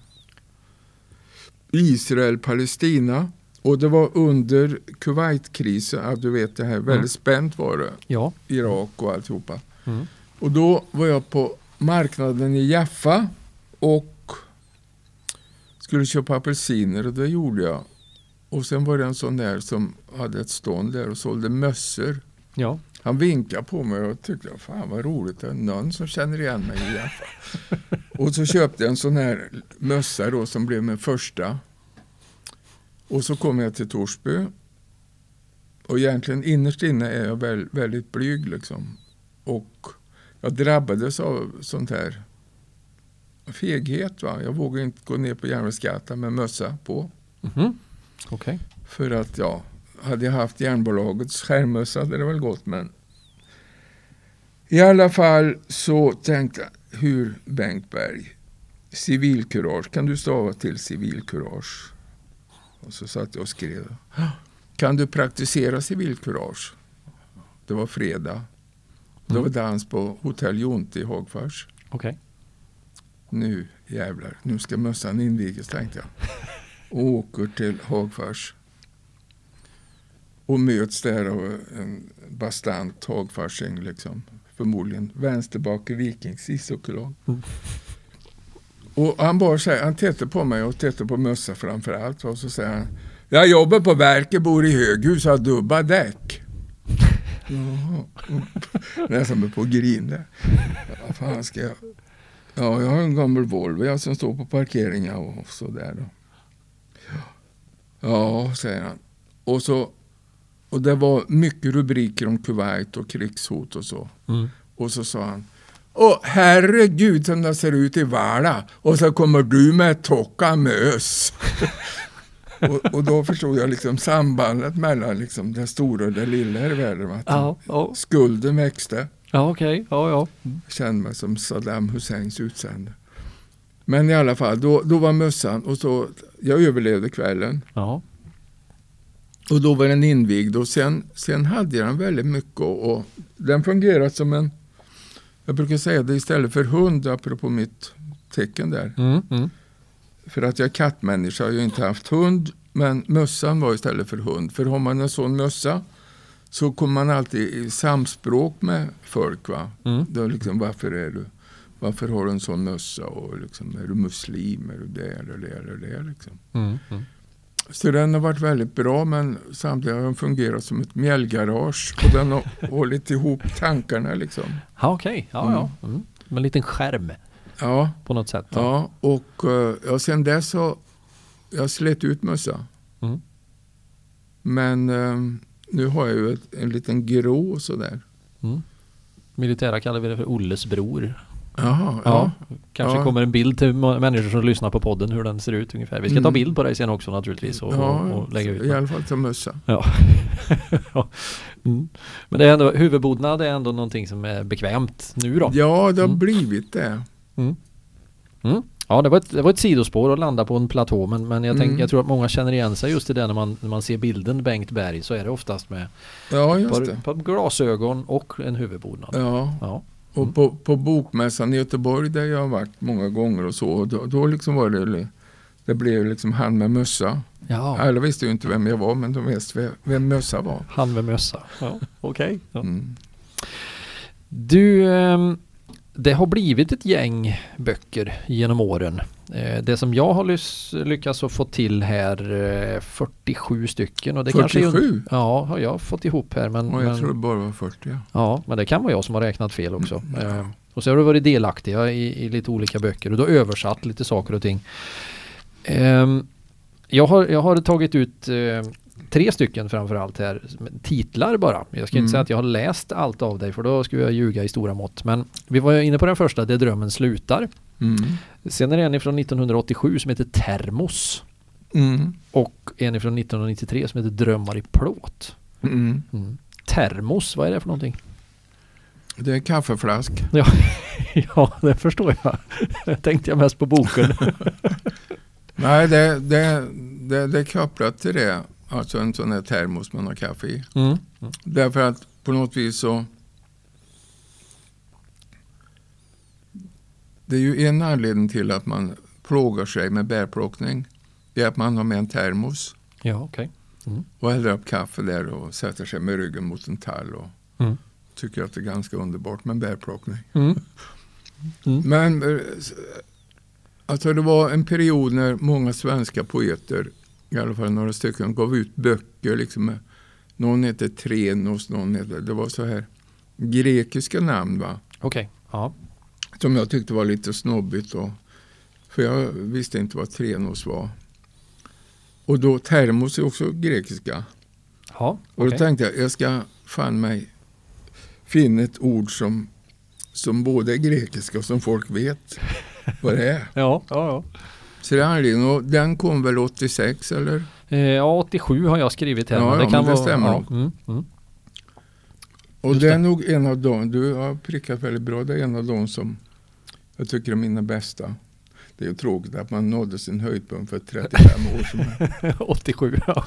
Israel, Palestina. Och det var under Kuwaitkrisen, du vet det här, väldigt Mm. spänt var det. Ja. Irak och alltihopa. Mm. Och då var jag på marknaden i Jaffa och skulle köpa apelsiner och det gjorde jag. Och sen var det en sån där som hade ett stånd där och sålde mössor. Ja. Han vinkade på mig och tyckte fan vad roligt, det är någon som känner igen mig i Jaffa. Och så köpte jag en sån här mössa då som blev min första. Och så kom jag till Torsby. Och egentligen innerst inne är jag väl, väldigt blyg liksom. Och jag drabbades av sånt här feghet. Va? Jag vågade inte gå ner på Järnvägsgatan med mössa på. Mhm. Okej. För att ja, hade jag haft järnbolagets skärmmössa hade det väl gått men i alla fall så tänkte jag, hur Bengtberg, civilkurage, kan du stava till civilkurage? Och så satt jag och skrev, kan du praktisera civilkurage? Det var fredag. Det var Mm. dans på Hotell Jonte i Hagfors. Okej. Nu jävlar, nu ska mössan invigas tänkte jag. Och åker till Hagfors. Och möts där av en bastant Hagfarsing liksom. Förmodligen vänsterbake vikings ishockeylag. Mm. Och han bara säger, han tittar på mig och tittar på mössa framför allt. Och så säger han, jag jobbar på verket, bor i höghus, har dubba däck. Jaha. Nästan på att grina. Vad fan ska jag... Ja, jag har en gammal Volvo jag som står på parkeringen och sådär då. Ja, säger han. Och, så, och det var mycket rubriker om Kuwait och krigshot och så. Mm. Och så sa han. Åh herregud som det ser ut i Vala. Och så kommer du med tocka mös. och, och då förstod jag liksom sambandet mellan liksom det stora och det lilla i världen. Att Ja, ja. Skulden växte. Ja, okej. Ja, ja. Mm. kände mig som Saddam Husseins utsände. Men i alla fall, då, då var mössan och så, jag överlevde kvällen. Ja. Och då var den invigd och sen, sen hade jag den väldigt mycket och, och den fungerade som en, jag brukar säga det istället för hund apropå mitt tecken där. Mm. Mm. För att jag är kattmänniska, jag har ju inte haft hund, men mössan var istället för hund. För har man en sån mössa så kommer man alltid i samspråk med folk. Va? Mm. Då liksom, varför, är du, varför har du en sån mössa? Och liksom, är du muslim? Är du det eller det eller det? Liksom. Mm. Mm. Så den har varit väldigt bra men samtidigt har den fungerat som ett mjällgarage. Och den har hållit ihop tankarna liksom. Ja, okej. Ja, ja. Mm. Med en liten skärm Ja, på något sätt. då. ja och eh, ja, sen dess har jag slet ut mössa. Mm. Men eh, nu har jag ju ett, en liten grå sådär. Mm. Militära kallar vi det för Olles bror. Jaha, Ja. ja. Kanske Ja. kommer en bild till människor som lyssnar på podden hur den ser ut ungefär. Vi ska ta Mm. bild på dig sen också naturligtvis och, ja, och, och lägga ut. I alla fall till mössa. Ja. Ja. mm. Men det är ändå, huvudbodnad är ändå någonting som är bekvämt nu då. Ja, det har Mm. blivit det. Ja, det var, ett, det var ett sidospår att landa på en platå men, men jag, tänk, Mm. jag tror att många känner igen sig just i det när man, när man ser bilden Bengt Berg så är det oftast med Ja, just par, par glasögon och en huvudbodnad. Ja. Ja. Och Mm. på, på Bokmässan i Göteborg där jag har varit många gånger och så, och då, då liksom var det, det blev liksom han med mössa. Ja. Alla visste ju inte vem jag var, men de visste vem, vem mössa var. Han med mössa. Ja. Okej. Ja. Mm. Du, ehm, det har blivit ett gäng böcker genom åren. Eh, Det som jag har lyckats få till här, eh, 47 stycken. Och det Kanske är, 47? ja, har jag fått ihop här. Men, Och jag men, tror det bara var 40. Ja. ja, men det kan vara jag som har räknat fel också. Mm, ja. Eh, Och så har du varit delaktiga i, i lite olika böcker och du har översatt lite saker och ting. Ehm, jag, har, jag har tagit ut eh, tre stycken framförallt här, titlar bara. Jag ska inte Mm. säga att jag har läst allt av dig för då skulle jag ljuga i stora mått. Men vi var ju inne på den första, Det drömmen slutar. Mm. Sen är det en från 1987 som heter Termos. Mm. Och en från 1993 som heter Drömmar i plåt. Mm. Mm. Termos, vad är det för någonting? Det är en kaffeflask. ja, det förstår jag. Jag tänkte jag mest på boken. Nej, det, det, det, det är kopplat till det. Alltså en sån här termos man har kaffe i. Mm. Därför att på något vis så... Det är ju en anledning till att man plågar sig med bärplockning. Det är att man har med en termos Ja, okej. och häller upp kaffe där och sätter sig med ryggen mot en tall och Mm. tycker att det är ganska underbart med bärplockning. Mm. Mm. Men eh, alltså det var en period när många svenska poeter, i alla fall några stycken, gav ut böcker. Liksom, någon hette Trenos, någon hette, det var så här grekiska namn. va. Okej, ja. Jag Som jag tyckte var lite snobbigt. Och, för jag visste inte vad trenos var. Och då termos är också grekiska. Ja, Och då tänkte jag, jag ska fan mig finna ett ord som, som både är grekiska och som folk vet vad det är. Ja, ja, Så det anledningen. Och den kom väl 86 eller? ja. Eh, ja, 87 har jag skrivit här. Ja, men det ja, kan men det vara, stämmer ja. nog. Mm, mm. Och Just det är nog en av dem, du har prickat väldigt bra, det är en av dem som jag tycker är mina bästa. Det är tråkigt att man nådde sin höjdpunkt för 35 år sedan. 87, ja.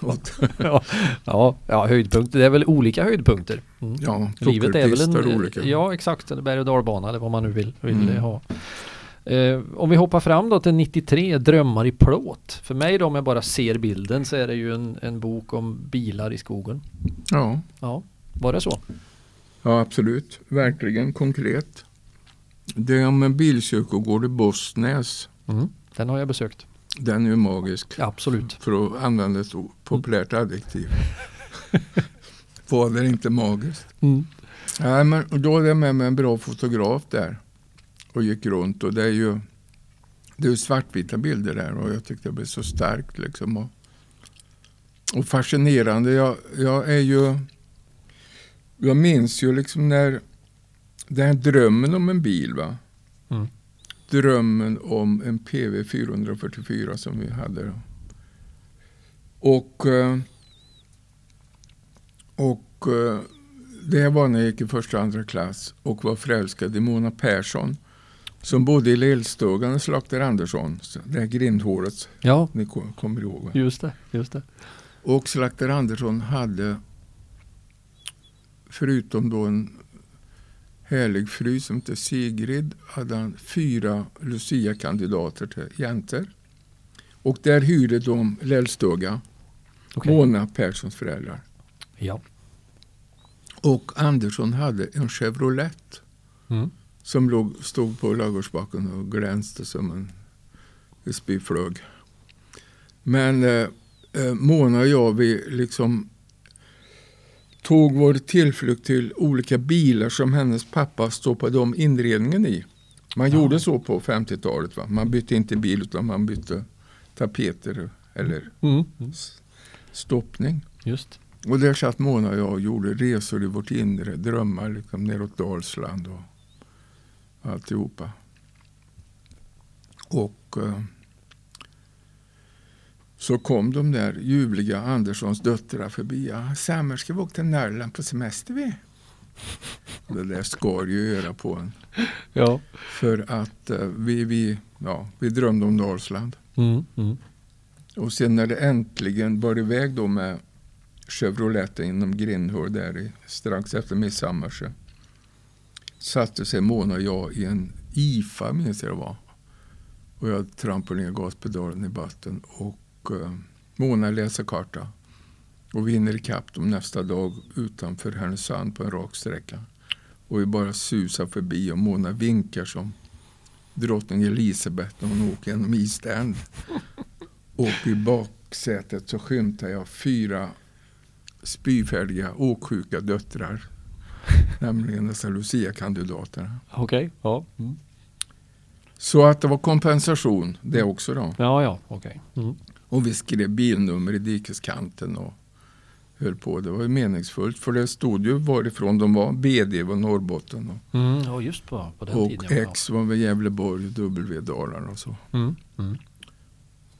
ja. Ja, höjdpunkter. Det är väl olika höjdpunkter. Mm. Ja, Livet är väl en... olika. Ja, exakt. Eller berg och dalbana eller vad man nu vill, vill Mm. ha. Eh, om vi hoppar fram då till 93, Drömmar i plåt. För mig då om jag bara ser bilden så är det ju en, en bok om bilar i skogen. Ja, Ja, var det så? ja, absolut. Verkligen konkret. Det är om en bilkyrkogård i Bossnäs. Mm. Den har jag besökt. Den är ju magisk. Ja, absolut. För att använda ett populärt adjektiv. Var det inte magiskt? Mm. Nej, men då hade jag med mig en bra fotograf där och gick runt och det är ju det är svartvita bilder där och jag tyckte det blev så starkt liksom. Och, och fascinerande. Jag, jag är ju jag minns ju liksom när den här drömmen om en bil va. Mm. Drömmen om en PV 444 som vi hade. Då. Och, eh, och eh, det var när jag gick i första och andra klass och var förälskad i Mona Persson. Som bodde i Lillstugan i Slakter Andersson. Det här grindhålet, Ja, ni ko- kommer ihåg va? just det. Just det. Och Slakter Andersson hade, förutom då en härlig fru som hette Sigrid, hade han fyra Lucia-kandidater till jäntor. Och där hyrde de Lillstuga, Okej. Mona Perssons föräldrar. Ja. Och Andersson hade en Chevrolet Mm. Som låg, stod på ladugårdsbacken och glänste som en spyflög. Men eh, eh, Mona och jag, vi liksom tog vår tillflykt till olika bilar som hennes pappa stoppade om inredningen i. Man Ja. gjorde så på 50-talet. Va? Man bytte inte bil utan man bytte tapeter eller Mm. Mm. stoppning. Just. Och där satt Mona och jag och gjorde resor i vårt inre, drömmar liksom neråt Dalsland och alltihopa. Och eh, så kom de där ljuvliga Anderssons döttrar förbi. Ja, Sammer, ska vi åka till Norrland på semester vi? Det där skar ju öra på en. Ja. För att eh, vi, vi, ja, vi drömde om Dalsland. Mm. Mm. Och sen när det äntligen bar iväg då med Chevroleten inom Grindhår där strax efter midsommar satte sig Mona och jag i en IFA minns jag det var. Och jag trampade ner gaspedalen i batten och eh, Mona läser karta och vi hinner ikapp dem nästa dag utanför Härnösand på en rak sträcka. Och vi bara susar förbi och Mona vinkar som drottning Elisabeth när hon åker genom East och i baksätet så skymtar jag fyra spyfärdiga åksjuka döttrar. nämligen dessa Lucia-kandidaterna. Okej. Ja. Mm. Så att det var kompensation det också då. Ja, ja. Okej. Mm. Och vi skrev bilnummer i dikeskanten och höll på. Det var ju meningsfullt för det stod ju varifrån de var. BD var Norrbotten och, Mm. Ja, just på, på den och tiden. ja. X var väl Gävleborg, W Dalarna och så. Mm. Mm.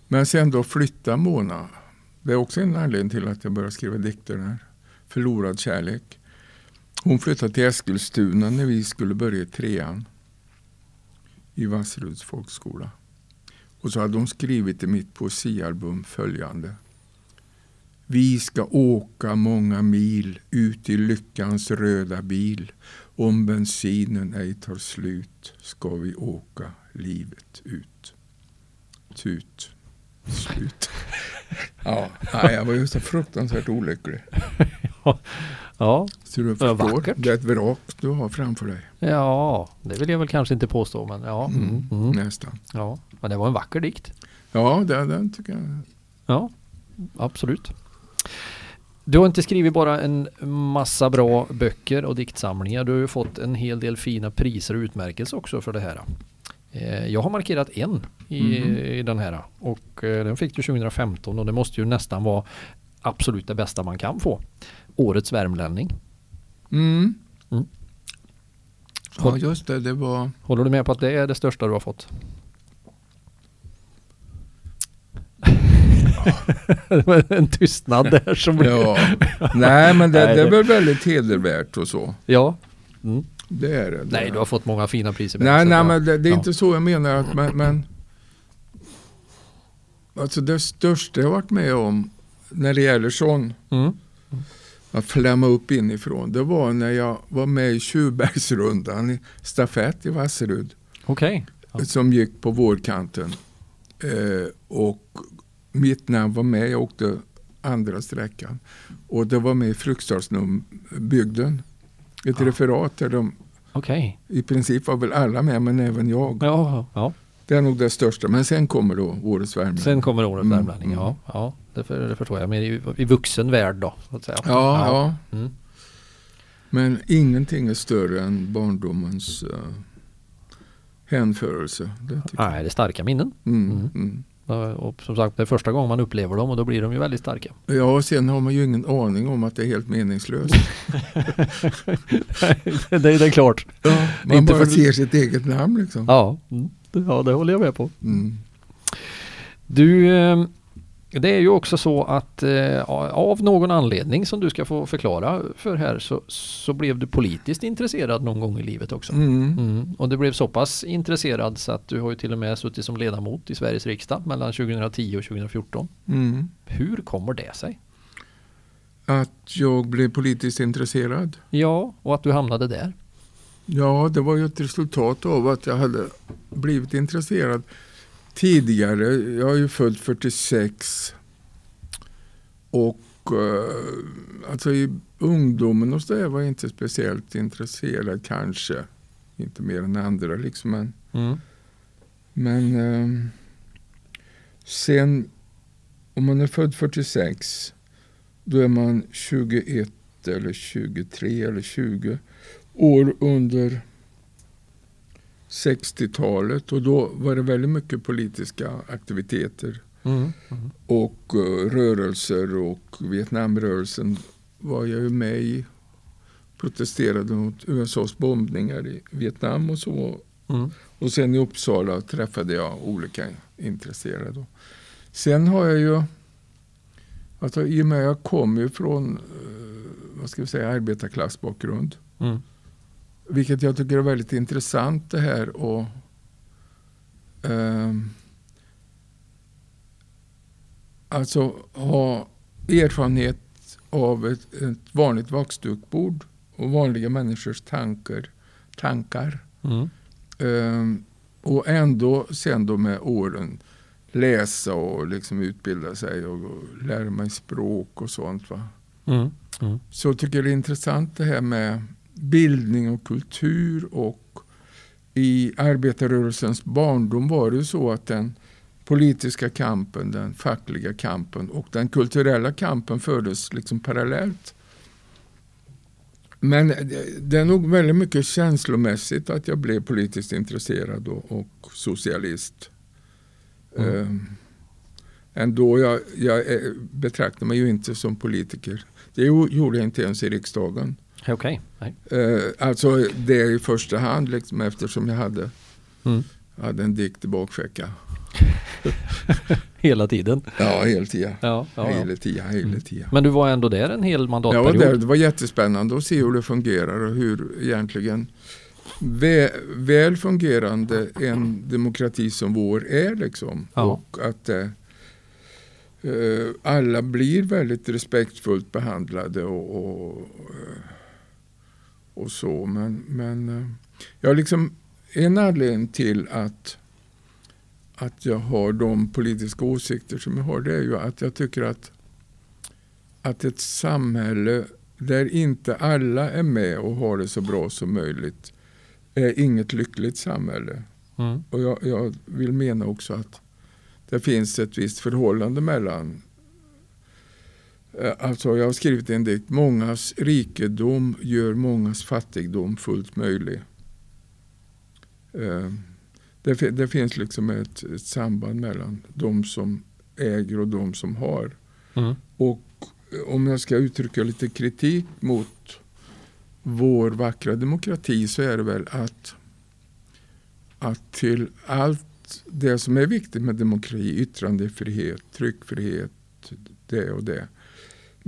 Men sen då flytta Mona. Det är också en anledning till att jag började skriva dikter där. Förlorad kärlek. Hon flyttade till Eskilstuna när vi skulle börja trean. I Vassruds folkskola. Och så hade hon skrivit i mitt poesialbum följande. Vi ska åka många mil ut i lyckans röda bil. Om bensinen ej tar slut ska vi åka livet ut. Tut. Slut. Ja, jag var ju så fruktansvärt olycklig. Ja. Så du förstår, vackert. det är ett vrak du har framför dig. ja, det vill jag väl kanske inte påstå, men ja. Mm. Mm, Mm. Nästan. Ja, men det var en vacker dikt. Ja, det, den tycker jag. Ja, absolut. Du har inte skrivit bara en massa bra böcker och diktsamlingar. Du har ju fått en hel del fina priser och utmärkelser också för det här. Eh, jag har markerat en i, Mhm. i den här och eh, den fick du 2015 och det måste ju nästan vara absolut det bästa man kan få. Årets värmlänning. Mm. Mm. Ja, just det. Det var... Håller du med på att det är det största du har fått? det var en tystnad där som blev... Ja. Nej, men det, Nej, det är väl väldigt hedervärt och så. Ja. Mm. Det är det. Nej, du har fått många fina priser. Nej, nej men det, det är Ja. inte så jag menar. Att, men, men alltså det största jag varit med om när det gäller sån, Mm. Att flämma upp inifrån, det var när jag var med i Tjurbergsrundan i stafett i Vasserud. Okej. Ja. som gick på vårkanten. Eh, och mitt namn var med, jag åkte andra sträckan. Och det var med i Fryksdalsbygden. Ett Ja. referat där de Okej. i princip var väl alla med, men även jag. Ja, ja. Det är nog det största. Men sen kommer då Årets Värmland. Sen kommer årets Mm, värmlänning. mm. Ja, ja det, för, det förstår jag. Men i, i vuxen värld då, så att säga. ja, ja. Mm. Men ingenting är större än barndomens uh, hänförelse. Det Nej, det är starka minnen. Mm, Mm. mm. Ja, Och som sagt, det är första gången man upplever dem och då blir de ju väldigt starka. Ja, och sen har man ju ingen aning om att det är helt meningslöst. det, det är klart. Ja, man Inte bara för- ser sitt eget namn liksom. Ja, mm. Ja, det håller jag med på. Mm. Du, eh, det är ju också så att eh, av någon anledning som du ska få förklara för här så, så blev du politiskt intresserad någon gång i livet också. Mm. Mm. Och du blev så pass intresserad så att du har ju till och med suttit som ledamot i Sveriges riksdag mellan 2010 och 2014. Mm. Hur kommer det sig? Att jag blev politiskt intresserad. Ja, och att du hamnade där. Ja, det var ju ett resultat av att jag hade blivit intresserad tidigare. Jag är ju född 46. Och eh, alltså i ungdomen och så där var jag inte speciellt intresserad kanske. Inte mer än andra liksom. Men, Mm. men eh, sen om man är född 46 då är man 21 eller 23 eller 20 år under 60-talet och då var det väldigt mycket politiska aktiviteter Mm. Mm. och eh, rörelser och Vietnamrörelsen var jag ju med i. Protesterade mot USAs bombningar i Vietnam och så. Mm. Och sen i Uppsala träffade jag olika intresserade. Sen har jag ju, alltså i och med att jag kommer ju från, eh, vad ska vi säga, arbetarklassbakgrund. Mm. Vilket jag tycker är väldigt intressant det här och ehm, Alltså ha erfarenhet av ett, ett vanligt vaxdukbord och vanliga människors tankar. tankar. Mm. Ehm, och ändå sen då med åren läsa och liksom utbilda sig och, och lära mig språk och sånt. Va? Mm. Mm. Så jag tycker det är intressant det här med bildning och kultur och i arbetarrörelsens barndom var det ju så att den politiska kampen, den fackliga kampen och den kulturella kampen fördes liksom parallellt. Men det- är nog väldigt mycket känslomässigt att jag blev politiskt intresserad och, och socialist. Mm. Ehm, ändå, jag, jag är- betraktar mig ju inte som politiker. Det jo- gjorde jag inte ens i riksdagen. Okej. Nej. Eh, alltså det i första hand liksom, eftersom jag hade, Mm. hade en dikt i bakfickan. Hela tiden. Ja, hela tiden. Ja, ja, ja. Hela tiden, hela tiden. Men du var ändå där en hel mandatperiod. där, det var jättespännande att se hur det fungerar och hur egentligen vä väl fungerande en demokrati som vår är. Liksom. Ja. Och att eh, eh, alla blir väldigt respektfullt behandlade och, och, eh, och så. Men, men eh, jag liksom en anledning till att att jag har de politiska åsikter som jag har det är ju att jag tycker att att ett samhälle där inte alla är med och har det så bra som möjligt är inget lyckligt samhälle. Mm. Och jag, jag vill mena också att det finns ett visst förhållande mellan Alltså jag har skrivit en dikt. Mångas rikedom gör mångas fattigdom fullt möjlig. Eh, Det, det finns liksom ett, ett samband mellan de som äger och de som har. Mm. Och eh, om jag ska uttrycka lite kritik mot vår vackra demokrati så är det väl att, att till allt det som är viktigt med demokrati, yttrandefrihet, tryckfrihet, det och det.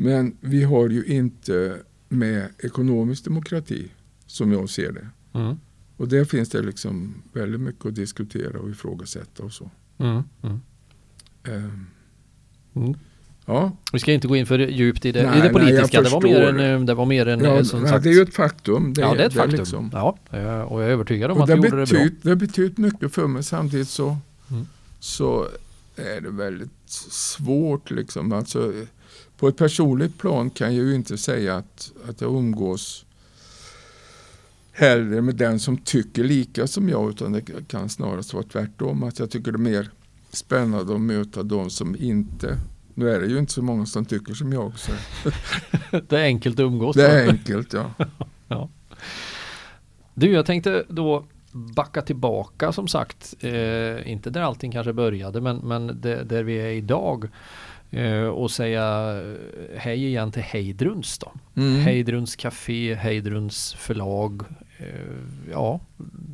Men vi har ju inte med ekonomisk demokrati som jag ser det. Mm. Och där finns det liksom väldigt mycket att diskutera och ifrågasätta och så. Mm. Mm. Ehm, Mm. Ja, Vi ska inte gå in för djupt i det, Nej, i det nej, politiska. det, var mer en, det var mer en, ja eh, som nej, sagt. det är ju ett faktum. ja, det är ett faktum. liksom- Ja, eh, och jag är övertygad om Och att det, gjorde det bra. det har betytt mycket för mig. Samtidigt så, Mm. så är det väldigt svårt. Liksom. Alltså, på ett personligt plan kan jag ju inte säga att, att jag umgås hellre med den som tycker lika som jag utan det kan snarast vara tvärtom. Att jag tycker det är mer spännande att möta de som inte nu är det ju inte så många som tycker som jag. Så Det är enkelt att umgås. det är enkelt. Ja. Du, jag tänkte då backa tillbaka som sagt. Eh, inte där allting kanske började men, men det, där vi är idag. Eh, och säga eh, hej igen till Heidruns då. Mm. Heidruns Café, Heidruns förlag. Eh, ja,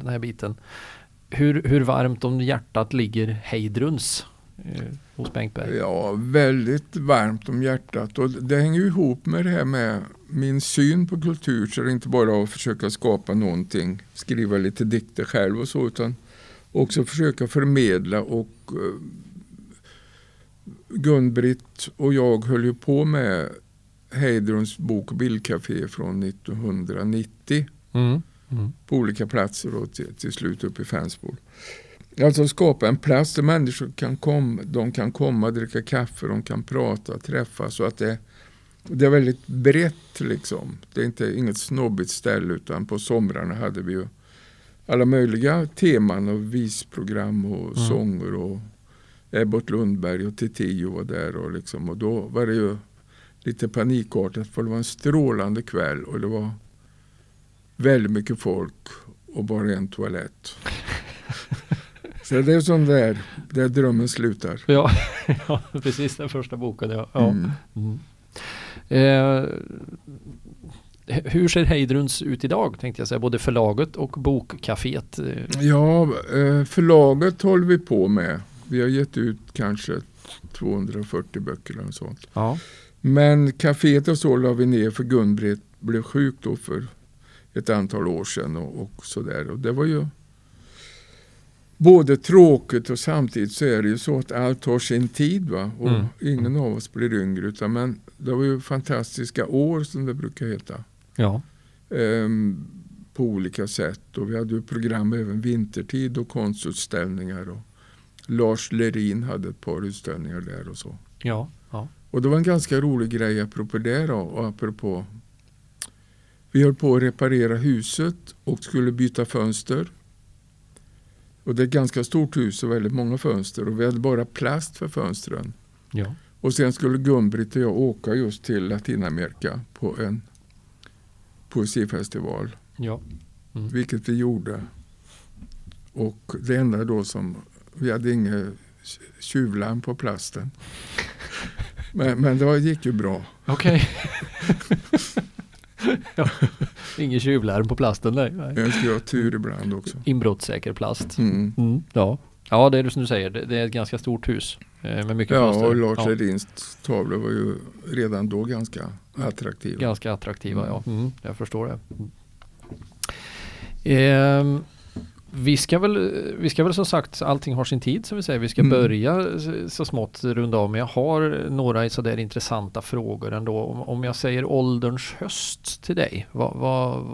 den här biten. Hur, hur varmt om hjärtat ligger Heidruns hos Bengt Berg? Ja, väldigt varmt om hjärtat. Och det hänger ihop med det här med min syn på kultur. Så det är inte bara att försöka skapa någonting, skriva lite dikter själv och så, utan också försöka förmedla. Och Gun-Britt och jag höll ju på med Heidruns bok och bildcafé från 1990 Mm. Mm. på olika platser och till, till slut upp i Fensbol. Alltså skapa en plats där människor kan komma, de kan komma, dricka kaffe, de kan prata, träffas. Så att det, det är väldigt brett liksom. Det är inte inget snobbigt ställe utan på somrarna hade vi ju alla möjliga teman och visprogram och Mm. sånger och Ebbot Lundberg och Titiyo var där och, liksom, och då var det ju lite panikartat för det var en strålande kväll och det var väldigt mycket folk och bara en toalett. Så det är som där, där drömmen slutar. Ja, ja, precis den första boken. Ja. Ja. Mm. Mm. Eh, hur ser Heidruns ut idag tänkte jag säga, både förlaget och bokcaféet? Eh, Ja, eh, förlaget håller vi på med. Vi har gett ut kanske 240 böcker eller något sånt. Ja. Men kaféet och så la vi ner för Gun-Britt blev sjuk då för ett antal år sedan och, och sådär. Och det var ju både tråkigt och samtidigt så är det ju så att allt har sin tid. Va? Och Mm. ingen av oss blir yngre. Utan, men det var ju fantastiska år som det brukar heta. ja. Ehm, på olika sätt. Och vi hade ju program även vintertid och konstutställningar. Och Lars Lerin hade ett par utställningar där och så. Ja. Ja. Och det var en ganska rolig grej apropå det då, och apropå vi höll på att reparera huset och skulle byta fönster. Och det är ett ganska stort hus och väldigt många fönster och vi hade bara plast för fönstren. Ja. Och sen skulle Gun-Britt och jag åka just till Latinamerika på en poesifestival, Ja. vilket vi gjorde. Och det enda då som, vi hade inget tjuvlarm på plasten. Men, men det gick ju bra. Okej. ja. Ingen tjuvlarm på plasten nej. Jag ska ha tur ibland också. Inbrottssäker plast. Mm. Mm. Ja. ja, det är det som du säger. Det, är ett ganska stort hus eh, med mycket Ja, och Lars ja. Ledins tavlor var ju redan då ganska attraktiva. Ganska attraktiva, Mm. ja. Mm, jag förstår det. Mm. Ehm, vi, ska väl, vi ska väl som sagt, allting har sin tid som vi säger. Vi ska Mm. börja så smått runda av. Men jag har några sådär intressanta frågor ändå. Om, om jag säger ålderns höst till dig. Vad, vad,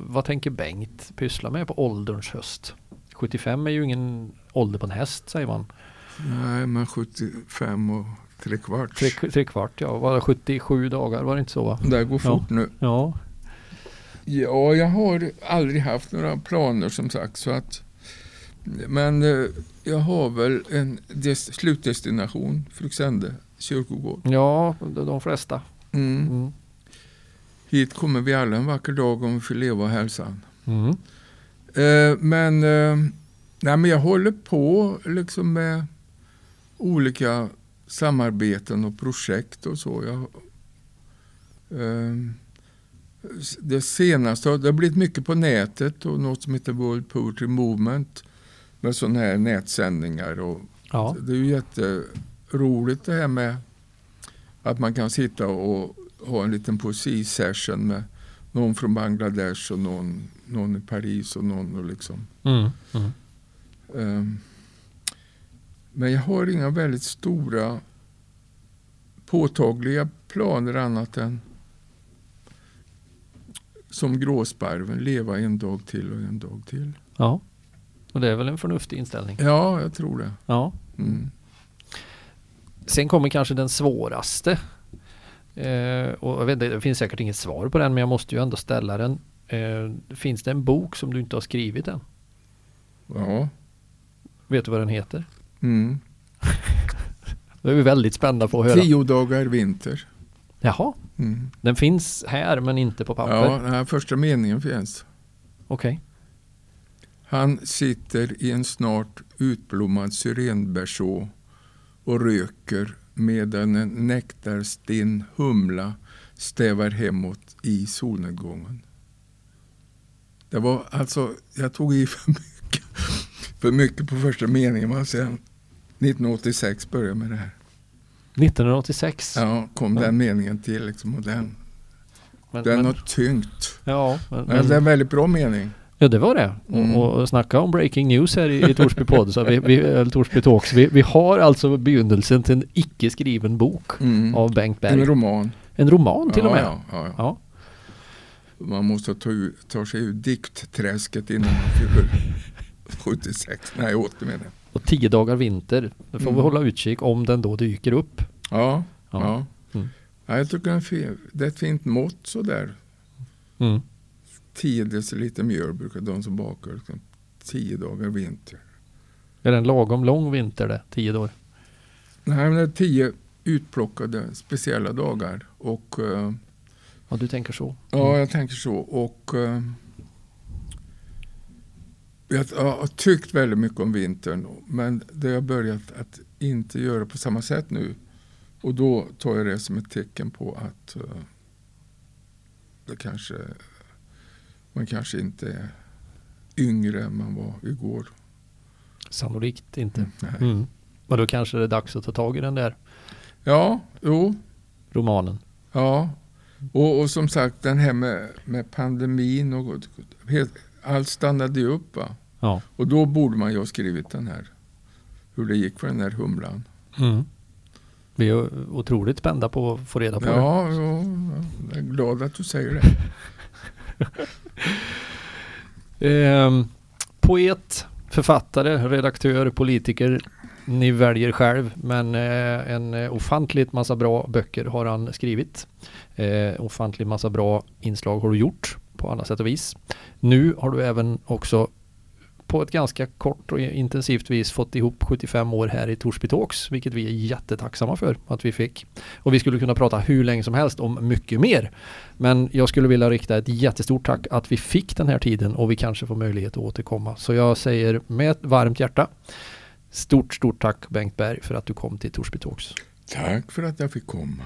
vad tänker Bengt pyssla med på ålderns höst? 75 är ju ingen ålder på en häst säger man. Nej, men 75 och tre kvart. Tre, tre kvart ja, var det 77 dagar var det inte så va? Det går fort nu. Ja, Ja, jag har aldrig haft några planer som sagt. Så att, men eh, jag har väl en des, slutdestination, Fryksände kyrkogård. Ja, de, flesta. Mm. Mm. Hit kommer vi alla en vacker dag om vi får leva och hälsa. Mm. Eh, men, eh, nej, men jag håller på liksom med olika samarbeten och projekt och så. Jag, eh, det senaste, det har blivit mycket på nätet och något som heter World Poetry Movement med sådana här nätsändningar. Och Ja. Det är ju jätteroligt det här med att man kan sitta och ha en liten poesisession med någon från Bangladesh och någon, någon i Paris och någon och liksom. Mm. Mm. Ehm, men jag har inga väldigt stora påtagliga planer annat än som gråsparven, leva en dag till och en dag till. ja. Och det är väl en förnuftig inställning. Ja, jag tror det. Ja. Mm. Sen kommer kanske den svåraste. Eh, och jag vet inte, det finns säkert inget svar på den men jag måste ju ändå ställa den. Eh, finns det en bok som du inte har skrivit än? Ja. Vet du vad den heter? Mm. Det är vi väldigt spända på att höra. Tio dagar vinter. Jaha, Mm. den finns här men inte på papper. Ja, den första meningen finns. Okej. Han sitter i en snart utblommad syrenbärså och röker medan en nektarstinn humla stävar hemåt i solnedgången. Det var alltså, jag tog i för mycket, för mycket på första meningen. Men sen 1986 började med det här. 1986. Ja, kom den meningen till liksom, och den, men, den men, har tyngt. ja, men, Men det är en väldigt bra mening. ja, det var det. Mm. Och, och snacka om breaking news här i, i Torsby podd. Så vi, vi, eller Torsby Talks. Vi, vi har alltså begynnelsen till en icke skriven bok Mm. av Bengt Berg. En roman. En roman till ja, och med. Ja, ja, ja. Man måste ta, ta sig ur diktträsket innan man fyller 76, nej 80 menar jag. Och tio dagar vinter. Då får vi Mm. hålla utkik om den då dyker upp. Ja, Ja. ja. Mm. ja jag tycker det är, en fin, det är ett fint mått sådär. Mm. 10 deciliter mjöl brukar de som bakar. Liksom. 10 dagar vinter. Är det en lagom lång vinter det? Tio dagar? Nej, men det är 10 utplockade speciella dagar. Och eh, Ja, du tänker så. Ja, jag tänker så. Och eh, jag har tyckt väldigt mycket om vintern. Men det har jag börjat att inte göra på samma sätt nu. Och då tar jag det som ett tecken på att eh, det kanske, man kanske inte är yngre än man var igår. Sannolikt inte. Nej. Mm. Och då kanske det är dags att ta tag i den där Ja, jo, romanen. ja. Och, och som sagt den här med, med pandemin och helt, allt stannade ju upp. Va? Ja. Och då borde man ju ha skrivit den här. Hur det gick för den här humlan. Mm. Vi är otroligt spända på att få reda på det. Ja, ja, jag är glad att du säger det. Ehm, poet, författare, redaktör, politiker. Ni väljer själv men eh, en eh, ofantligt massa bra böcker har han skrivit. Eh, ofantligt massa bra inslag har du gjort på alla sätt och vis. Nu har du även också på ett ganska kort och intensivt vis fått ihop 75 år här i Torsby Talks, vilket vi är jättetacksamma för att vi fick. Och vi skulle kunna prata hur länge som helst om mycket mer. Men jag skulle vilja rikta ett jättestort tack att vi fick den här tiden och vi kanske får möjlighet att återkomma. Så jag säger med ett varmt hjärta Stort, stort tack Bengt Berg för att du kom till Torsby Talks. Tack för att jag fick komma.